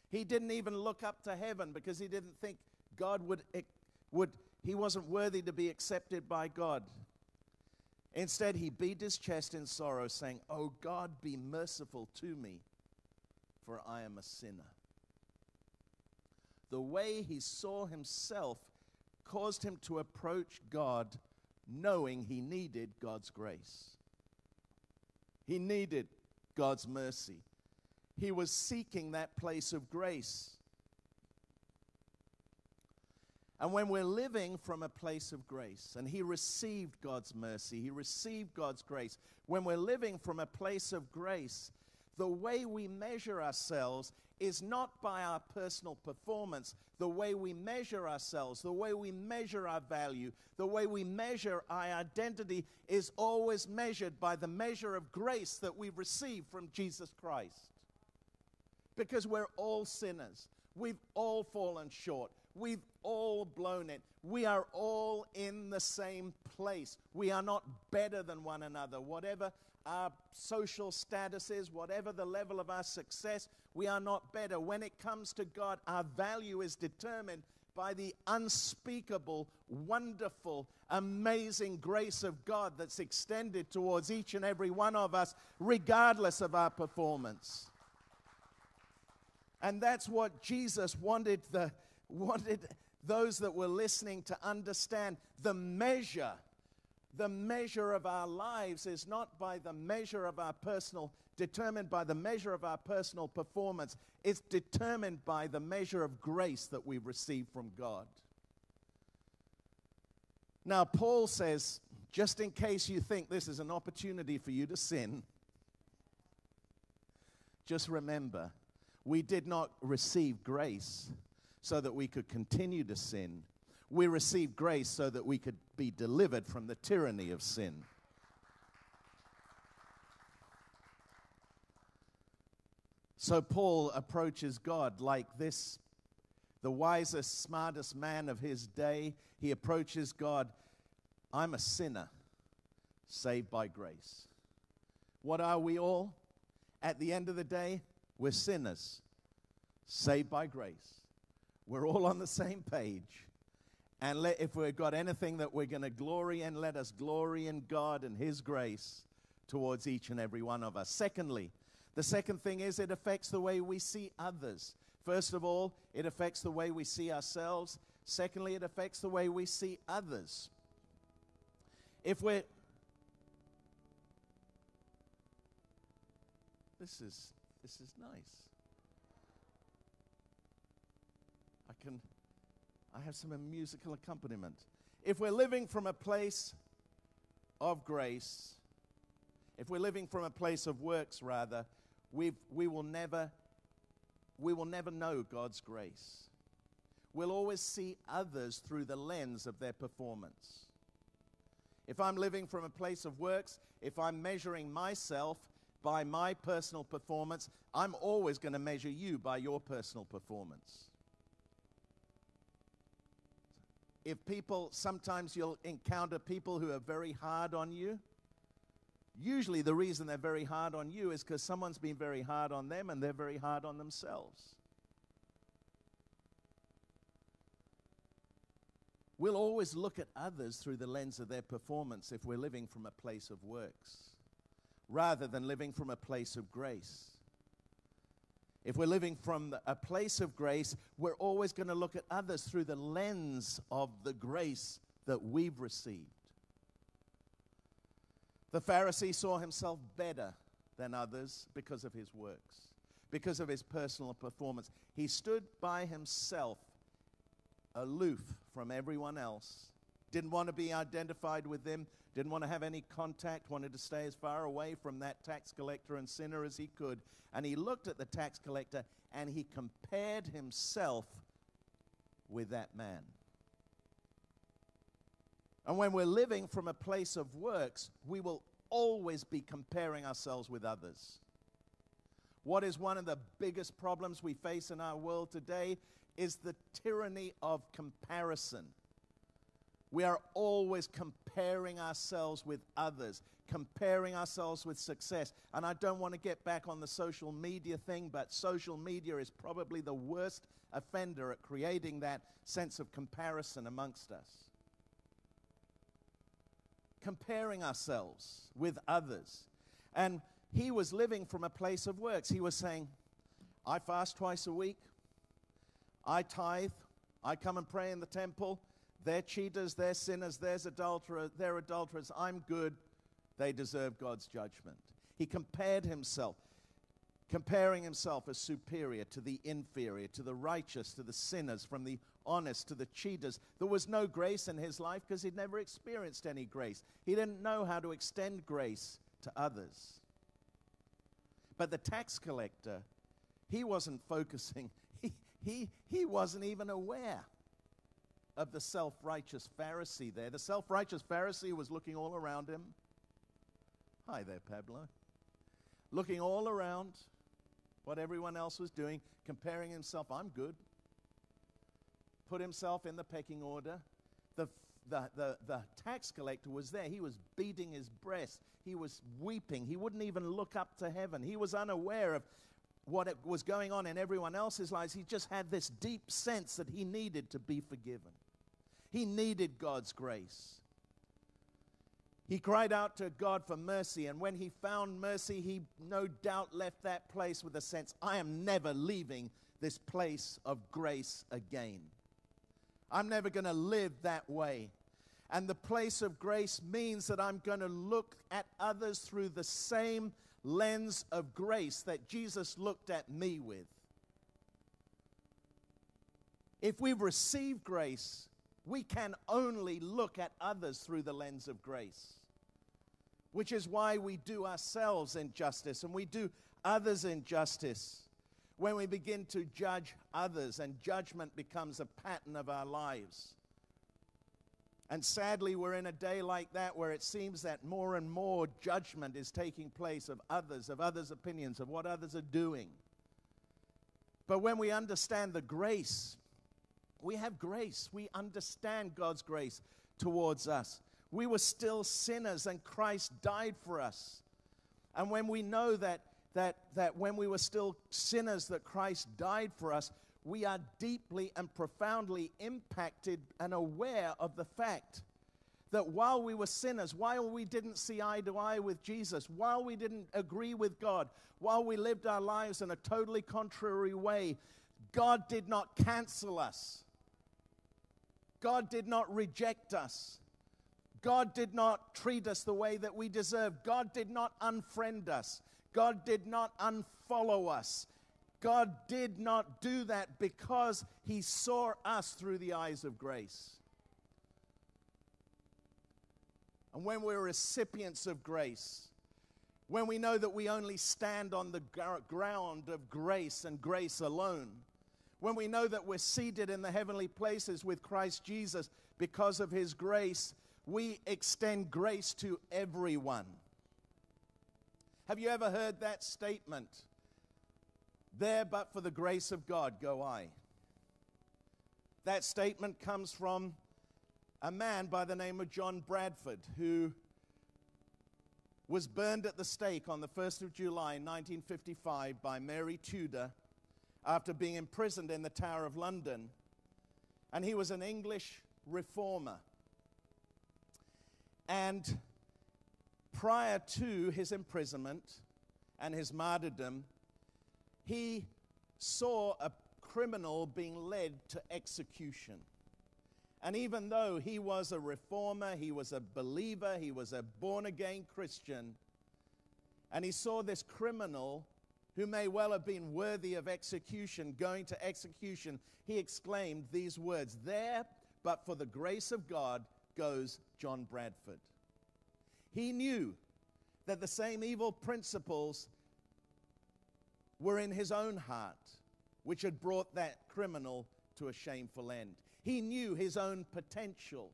He didn't even look up to heaven because he didn't think God would, would he wasn't worthy to be accepted by God. Instead, he beat his chest in sorrow, saying, Oh God, be merciful to me, for I am a sinner. The way he saw himself caused him to approach God knowing he needed God's grace. He needed God's mercy. He was seeking that place of grace. And when we're living from a place of grace, and he received God's mercy, he received God's grace, when we're living from a place of grace, the way we measure ourselves is not by our personal performance. The way we measure ourselves, the way we measure our value, the way we measure our identity is always measured by the measure of grace that we've received from Jesus Christ. Because we're all sinners. We've all fallen short. We've all blown it. We are all in the same place. We are not better than one another. Whatever our social status is, whatever the level of our success, we are not better. When it comes to God, our value is determined by the unspeakable, wonderful, amazing grace of God that's extended towards each and every one of us, regardless of our performance. And that's what Jesus wanted the *laughs* wanted those that were listening to understand the measure the measure of our lives is not by the measure of our personal, determined by the measure of our personal performance. It's determined by the measure of grace that we receive from God. Now, Paul says, just in case you think this is an opportunity for you to sin, just remember, we did not receive grace so that we could continue to sin we received grace so that we could be delivered from the tyranny of sin. So Paul approaches God like this the wisest, smartest man of his day. He approaches God I'm a sinner saved by grace. What are we all? At the end of the day, we're sinners saved by grace. We're all on the same page. And let, if we've got anything that we're going to glory in, let us glory in God and His grace towards each and every one of us. Secondly, the second thing is it affects the way we see others. First of all, it affects the way we see ourselves. Secondly, it affects the way we see others. If we're This is this is nice. I can I have some musical accompaniment. If we're living from a place of grace, if we're living from a place of works, rather, we we will never we will never know God's grace. We'll always see others through the lens of their performance. If I'm living from a place of works, if I'm measuring myself by my personal performance, I'm always going to measure you by your personal performance. If people, sometimes you'll encounter people who are very hard on you. Usually, the reason they're very hard on you is because someone's been very hard on them and they're very hard on themselves. We'll always look at others through the lens of their performance if we're living from a place of works rather than living from a place of grace. If we're living from a place of grace, we're always going to look at others through the lens of the grace that we've received. The Pharisee saw himself better than others because of his works, because of his personal performance. He stood by himself, aloof from everyone else, didn't want to be identified with them, didn't want to have any contact, wanted to stay as far away from that tax collector and sinner as he could. And he looked at the tax collector and he compared himself with that man. And when we're living from a place of works, we will always be comparing ourselves with others. What is one of the biggest problems we face in our world today is the tyranny of comparison. We are always comparing ourselves with others, comparing ourselves with success. And I don't want to get back on the social media thing, but social media is probably the worst offender at creating that sense of comparison amongst us. Comparing ourselves with others. And he was living from a place of works. He was saying, I fast twice a week, I tithe, I come and pray in the temple. They're cheaters, they're sinners, adulterers, they're adulterers. I'm good. They deserve God's judgment. He compared himself, comparing himself as superior to the inferior, to the righteous, to the sinners, from the honest to the cheaters. There was no grace in his life because he'd never experienced any grace. He didn't know how to extend grace to others. But the tax collector, he wasn't focusing, *laughs* he, he, he wasn't even aware of the self righteous Pharisee there. The self righteous Pharisee was looking all around him. Hi there, Pablo. Looking all around what everyone else was doing, comparing himself, I'm good. Put himself in the pecking order. The, the, the, the tax collector was there. He was beating his breast. He was weeping. He wouldn't even look up to heaven. He was unaware of what was going on in everyone else's lives. He just had this deep sense that he needed to be forgiven. He needed God's grace. He cried out to God for mercy, and when he found mercy, he no doubt left that place with a sense I am never leaving this place of grace again. I'm never going to live that way. And the place of grace means that I'm going to look at others through the same lens of grace that Jesus looked at me with. If we've received grace, we can only look at others through the lens of grace, which is why we do ourselves injustice and we do others injustice when we begin to judge others and judgment becomes a pattern of our lives. And sadly, we're in a day like that where it seems that more and more judgment is taking place of others, of others' opinions, of what others are doing. But when we understand the grace, we have grace. We understand God's grace towards us. We were still sinners and Christ died for us. And when we know that, that, that when we were still sinners, that Christ died for us, we are deeply and profoundly impacted and aware of the fact that while we were sinners, while we didn't see eye to eye with Jesus, while we didn't agree with God, while we lived our lives in a totally contrary way, God did not cancel us. God did not reject us. God did not treat us the way that we deserve. God did not unfriend us. God did not unfollow us. God did not do that because He saw us through the eyes of grace. And when we're recipients of grace, when we know that we only stand on the ground of grace and grace alone, when we know that we're seated in the heavenly places with Christ Jesus because of His grace, we extend grace to everyone. Have you ever heard that statement? There, but for the grace of God, go I. That statement comes from a man by the name of John Bradford, who was burned at the stake on the 1st of July 1955 by Mary Tudor after being imprisoned in the Tower of London. And he was an English reformer. And prior to his imprisonment and his martyrdom, he saw a criminal being led to execution. And even though he was a reformer, he was a believer, he was a born again Christian, and he saw this criminal who may well have been worthy of execution, going to execution, he exclaimed these words There, but for the grace of God, goes John Bradford. He knew that the same evil principles were in his own heart, which had brought that criminal to a shameful end. He knew his own potential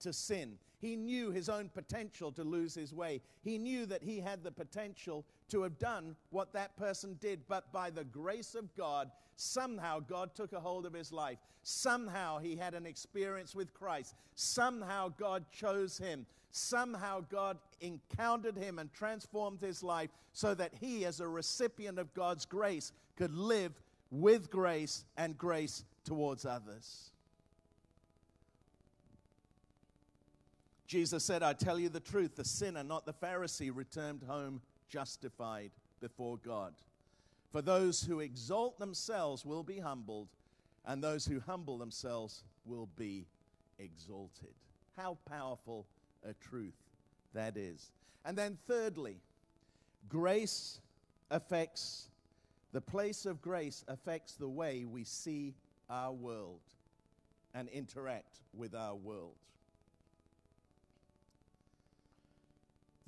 to sin. He knew his own potential to lose his way. He knew that he had the potential to have done what that person did, but by the grace of God, somehow God took a hold of his life. Somehow he had an experience with Christ. Somehow God chose him. Somehow God encountered him and transformed his life so that he, as a recipient of God's grace, could live with grace and grace towards others. Jesus said, I tell you the truth, the sinner, not the Pharisee, returned home justified before God. For those who exalt themselves will be humbled, and those who humble themselves will be exalted. How powerful a truth that is. And then, thirdly, grace affects, the place of grace affects the way we see our world and interact with our world.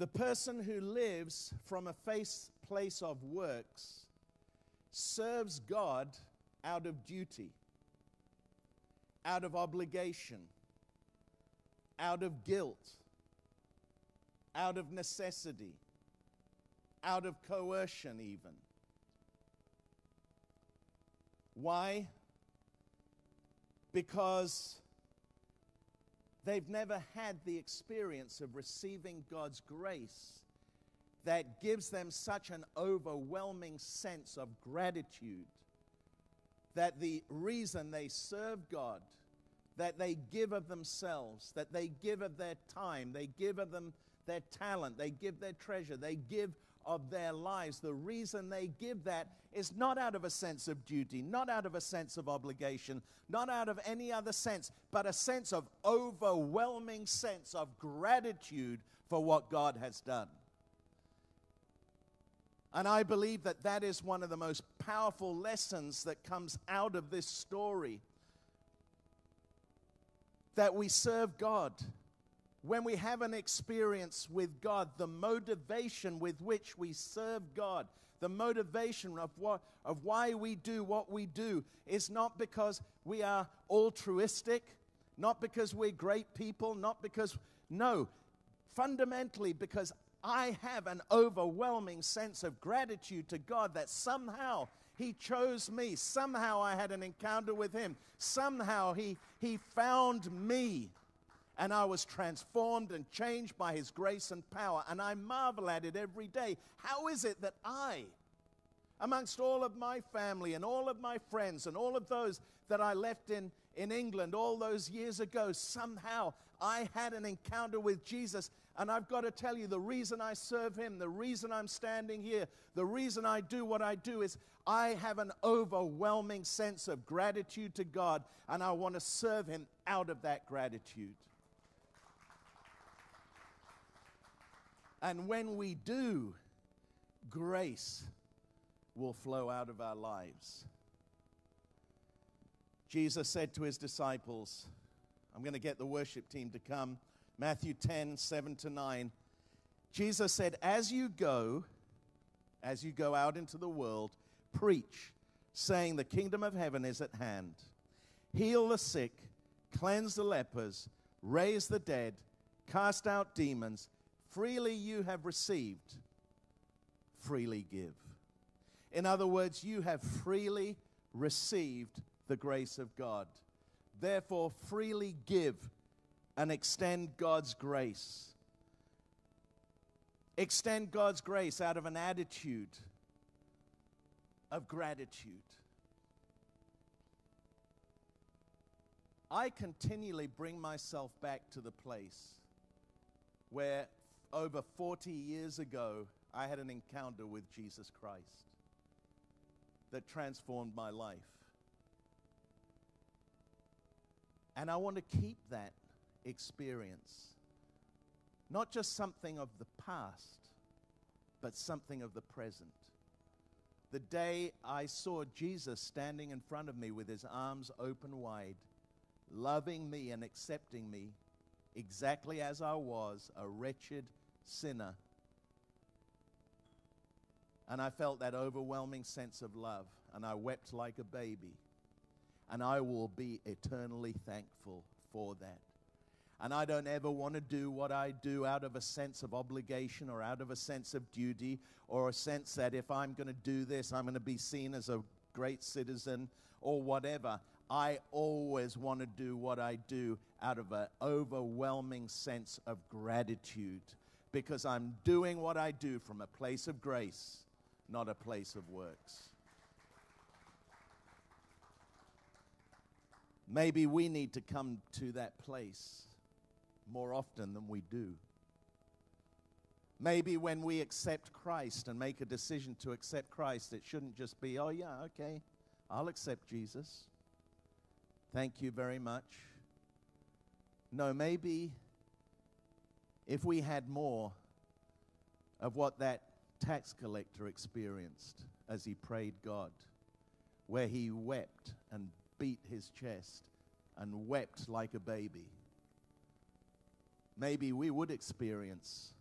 The person who lives from a face, place of works serves God out of duty, out of obligation, out of guilt, out of necessity, out of coercion, even. Why? Because they've never had the experience of receiving God's grace that gives them such an overwhelming sense of gratitude that the reason they serve God, that they give of themselves, that they give of their time, they give of them their talent, they give their treasure, they give of their lives. The reason they give that is not out of a sense of duty, not out of a sense of obligation, not out of any other sense, but a sense of overwhelming sense of gratitude for what God has done. And I believe that that is one of the most powerful lessons that comes out of this story. That we serve God when we have an experience with God, the motivation with which we serve God, the motivation of, what, of why we do what we do, is not because we are altruistic, not because we're great people, not because, no, fundamentally because I have an overwhelming sense of gratitude to God that somehow He chose me. Somehow I had an encounter with Him. Somehow He, he found me and I was transformed and changed by His grace and power. And I marvel at it every day. How is it that I, amongst all of my family and all of my friends and all of those that I left in, in England all those years ago, somehow I had an encounter with Jesus. And I've got to tell you, the reason I serve Him, the reason I'm standing here, the reason I do what I do is I have an overwhelming sense of gratitude to God, and I want to serve Him out of that gratitude. And when we do, grace will flow out of our lives. Jesus said to his disciples, I'm going to get the worship team to come. Matthew 10, 7 to 9. Jesus said, As you go, as you go out into the world, preach, saying, The kingdom of heaven is at hand. Heal the sick, cleanse the lepers, raise the dead, cast out demons. Freely you have received, freely give. In other words, you have freely received the grace of God. Therefore, freely give and extend God's grace. Extend God's grace out of an attitude of gratitude. I continually bring myself back to the place where over 40 years ago, I had an encounter with Jesus Christ that transformed my life. And I want to keep that experience. Not just something of the past, but something of the present. The day I saw Jesus standing in front of me with his arms open wide, loving me and accepting me exactly as I was, a wretched sinner. And I felt that overwhelming sense of love, and I wept like a baby. And I will be eternally thankful for that. And I don't ever want to do what I do out of a sense of obligation or out of a sense of duty or a sense that if I'm going to do this, I'm going to be seen as a great citizen or whatever. I always want to do what I do out of an overwhelming sense of gratitude because I'm doing what I do from a place of grace, not a place of works. Maybe we need to come to that place more often than we do. Maybe when we accept Christ and make a decision to accept Christ, it shouldn't just be, oh, yeah, okay, I'll accept Jesus. Thank you very much. No, maybe if we had more of what that tax collector experienced as he prayed God, where he wept and beat his chest and wept like a baby maybe we would experience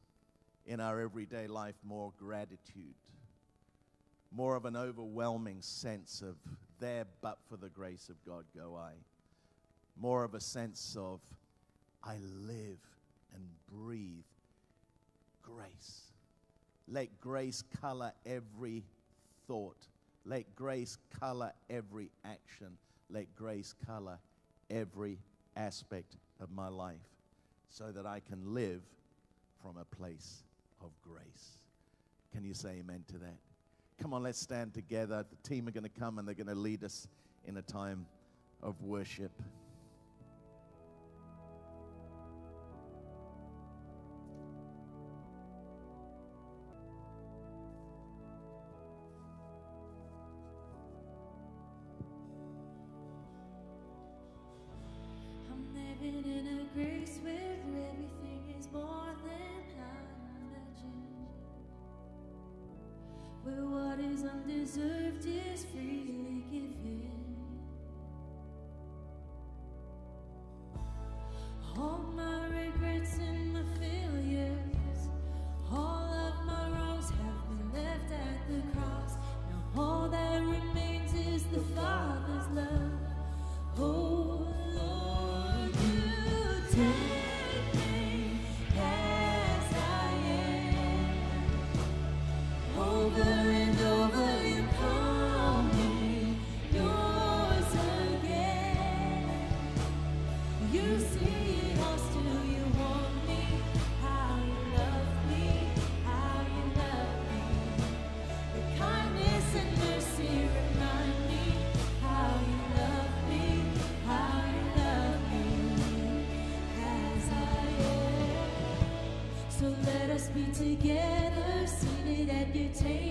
in our everyday life more gratitude, more of an overwhelming sense of there but for the grace of God go I, more of a sense of I live and breathe grace. Let grace color every thought. Let grace color every action. Let grace color every aspect of my life so that I can live from a place of grace. Can you say amen to that? Come on, let's stand together. The team are going to come and they're going to lead us in a time of worship. Together, seated at your table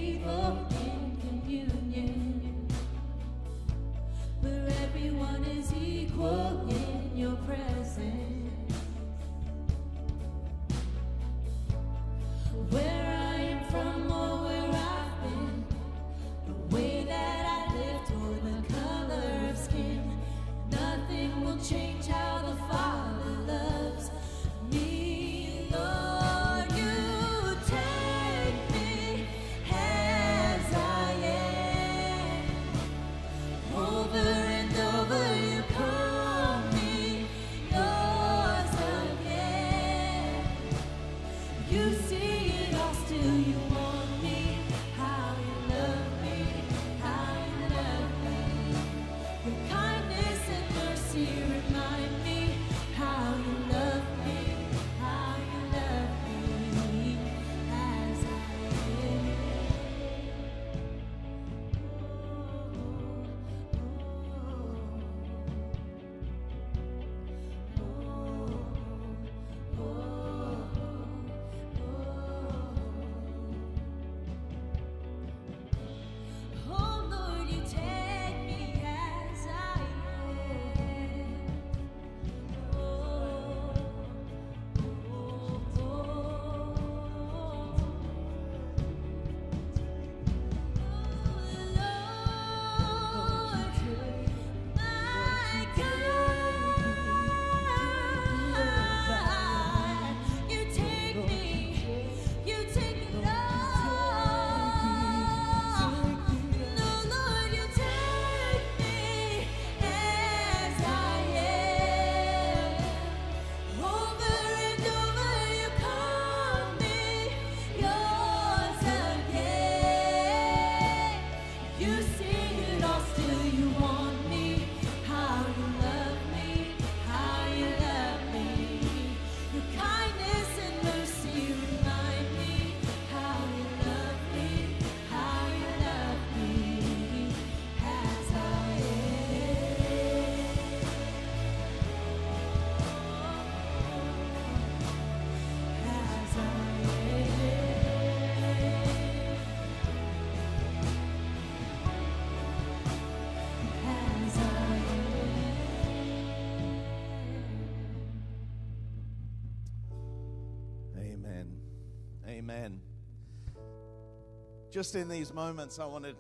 Just in these moments, I want to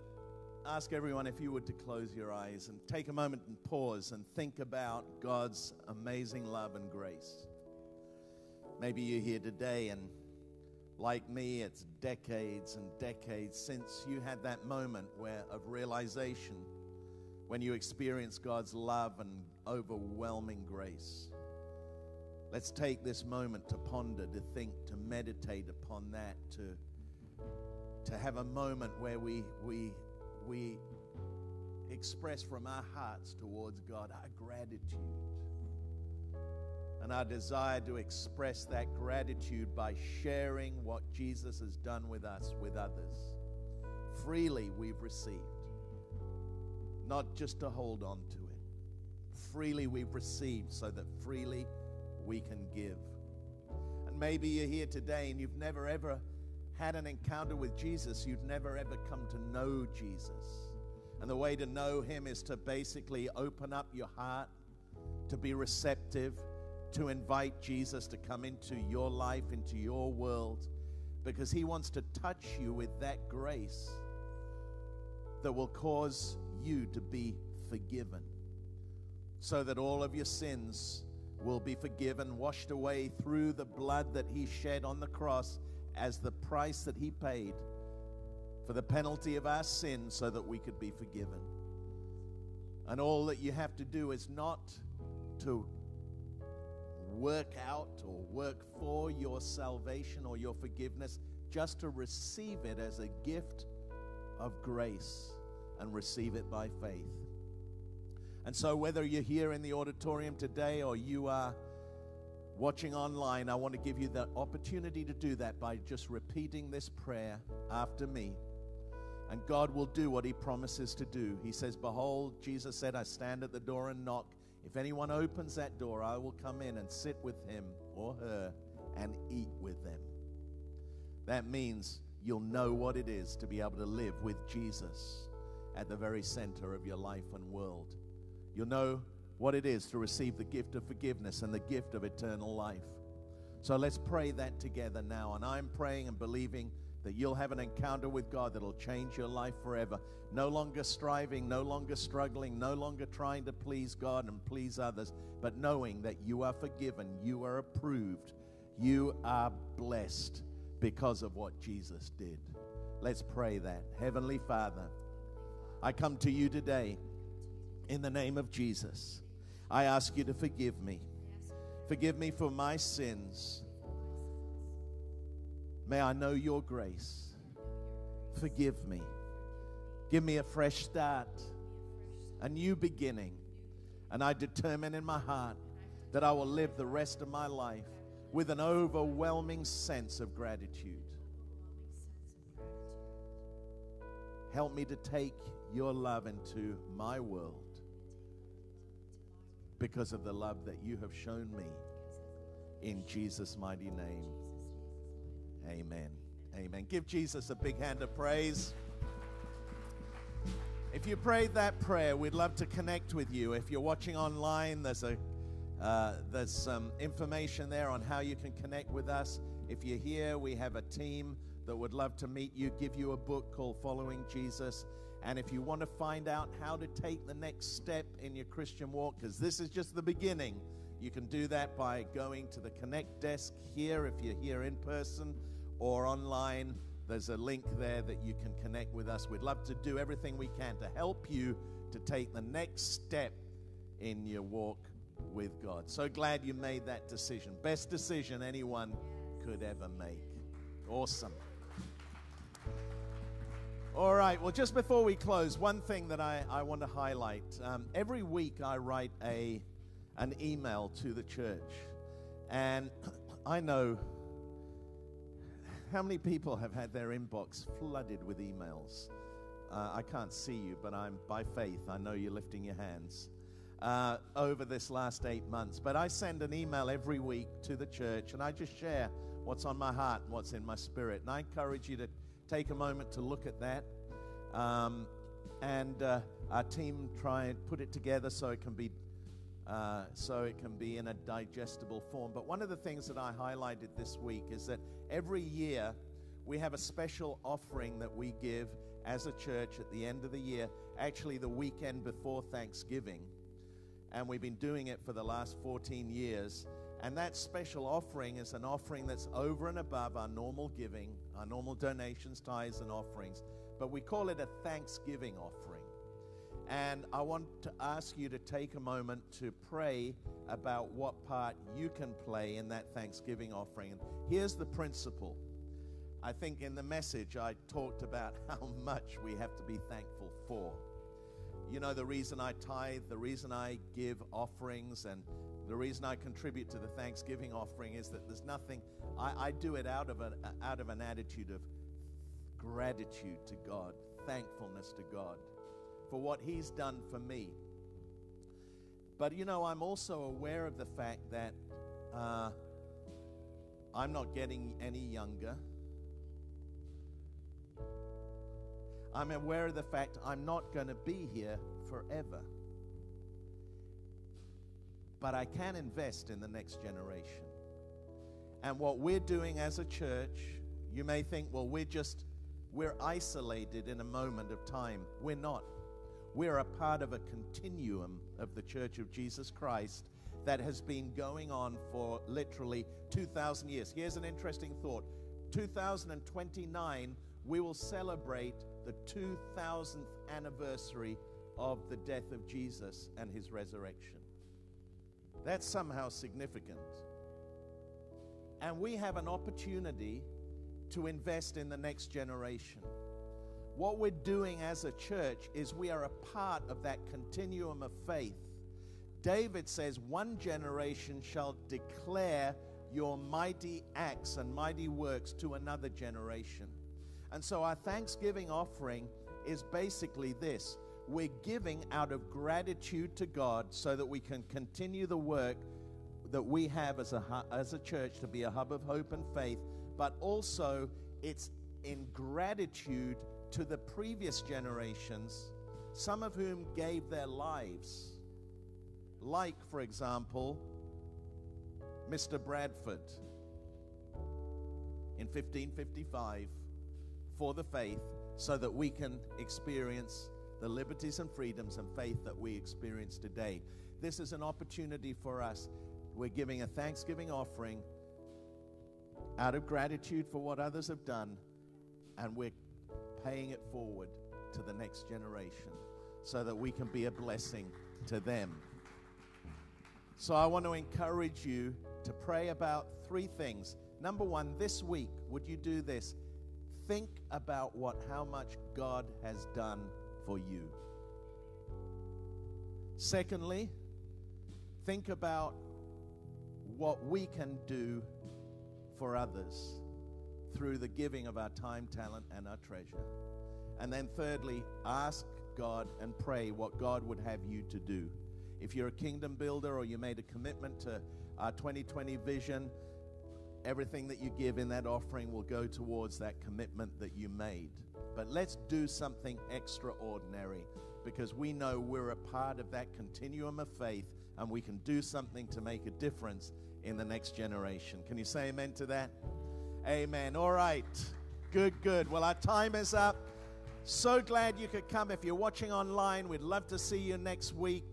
ask everyone if you would to close your eyes and take a moment and pause and think about God's amazing love and grace. Maybe you're here today and like me, it's decades and decades since you had that moment where of realization when you experienced God's love and overwhelming grace. Let's take this moment to ponder, to think, to meditate upon that, to, to have a moment where we, we, we express from our hearts towards God our gratitude and our desire to express that gratitude by sharing what Jesus has done with us with others. Freely we've received, not just to hold on to it. Freely we've received so that freely we can give. And maybe you're here today and you've never ever had an encounter with Jesus, you'd never ever come to know Jesus. And the way to know Him is to basically open up your heart, to be receptive, to invite Jesus to come into your life, into your world, because He wants to touch you with that grace that will cause you to be forgiven, so that all of your sins will be forgiven, washed away through the blood that He shed on the cross as the price that He paid for the penalty of our sin so that we could be forgiven. And all that you have to do is not to work out or work for your salvation or your forgiveness, just to receive it as a gift of grace and receive it by faith. And so, whether you're here in the auditorium today or you are watching online, I want to give you the opportunity to do that by just repeating this prayer after me. And God will do what He promises to do. He says, Behold, Jesus said, I stand at the door and knock. If anyone opens that door, I will come in and sit with him or her and eat with them. That means you'll know what it is to be able to live with Jesus at the very center of your life and world. You'll know what it is to receive the gift of forgiveness and the gift of eternal life. So let's pray that together now. And I'm praying and believing that you'll have an encounter with God that'll change your life forever. No longer striving, no longer struggling, no longer trying to please God and please others, but knowing that you are forgiven, you are approved, you are blessed because of what Jesus did. Let's pray that. Heavenly Father, I come to you today in the name of Jesus. I ask you to forgive me. Forgive me for my sins. May I know your grace. Forgive me. Give me a fresh start, a new beginning. And I determine in my heart that I will live the rest of my life with an overwhelming sense of gratitude. Help me to take your love into my world because of the love that you have shown me. In Jesus' mighty name. Amen. Amen. Give Jesus a big hand of praise. If you prayed that prayer, we'd love to connect with you. If you're watching online, there's a uh, there's some information there on how you can connect with us. If you're here, we have a team that would love to meet you, give you a book called Following Jesus. And if you want to find out how to take the next step in your Christian walk, because this is just the beginning, you can do that by going to the Connect desk here if you're here in person or online. There's a link there that you can connect with us. We'd love to do everything we can to help you to take the next step in your walk with God. So glad you made that decision. Best decision anyone could ever make. Awesome. All right, well, just before we close, one thing that I, I want to highlight. Um, every week I write a, an email to the church, and *clears throat* I know how many people have had their inbox flooded with emails? Uh, I can't see you, but I'm by faith. I know you're lifting your hands uh, over this last eight months. But I send an email every week to the church, and I just share what's on my heart and what's in my spirit. And I encourage you to take a moment to look at that. Um, and uh, our team try and put it together so it can be uh, so it can be in a digestible form. But one of the things that I highlighted this week is that every year we have a special offering that we give as a church at the end of the year, actually, the weekend before Thanksgiving. And we've been doing it for the last 14 years. And that special offering is an offering that's over and above our normal giving, our normal donations, tithes, and offerings. But we call it a Thanksgiving offering. And I want to ask you to take a moment to pray about what part you can play in that Thanksgiving offering. And here's the principle. I think in the message I talked about *laughs* how much we have to be thankful for. You know, the reason I tithe, the reason I give offerings, and the reason I contribute to the Thanksgiving offering is that there's nothing, I, I do it out of, an, out of an attitude of gratitude to God, thankfulness to God for what He's done for me. But you know, I'm also aware of the fact that uh, I'm not getting any younger. I'm aware of the fact I'm not going to be here forever. But I can invest in the next generation. And what we're doing as a church, you may think, well, we're just, we're isolated in a moment of time. We're not. We're a part of a continuum of the Church of Jesus Christ that has been going on for literally 2,000 years. Here's an interesting thought 2029, we will celebrate the 2000th anniversary of the death of Jesus and his resurrection. That's somehow significant. And we have an opportunity to invest in the next generation. What we're doing as a church is we are a part of that continuum of faith. David says, One generation shall declare your mighty acts and mighty works to another generation. And so our Thanksgiving offering is basically this we're giving out of gratitude to God so that we can continue the work that we have as a, as a church to be a hub of hope and faith, but also it's in gratitude to the previous generations, some of whom gave their lives. Like, for example, Mr. Bradford in 1555 for the faith so that we can experience the liberties and freedoms and faith that we experience today. This is an opportunity for us. We're giving a thanksgiving offering out of gratitude for what others have done, and we're paying it forward to the next generation so that we can be a blessing to them. So I want to encourage you to pray about three things. Number one, this week, would you do this? Think about what how much God has done for you. Secondly, think about what we can do for others through the giving of our time, talent, and our treasure. And then, thirdly, ask God and pray what God would have you to do. If you're a kingdom builder or you made a commitment to our 2020 vision, everything that you give in that offering will go towards that commitment that you made. But let's do something extraordinary because we know we're a part of that continuum of faith and we can do something to make a difference in the next generation. Can you say amen to that? Amen. All right. Good, good. Well, our time is up. So glad you could come. If you're watching online, we'd love to see you next week.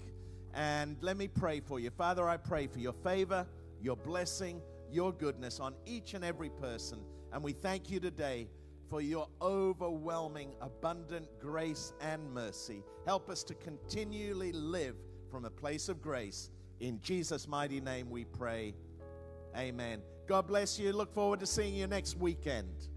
And let me pray for you. Father, I pray for your favor, your blessing, your goodness on each and every person. And we thank you today for your overwhelming, abundant grace and mercy. Help us to continually live from a place of grace. In Jesus' mighty name we pray. Amen. God bless you. Look forward to seeing you next weekend.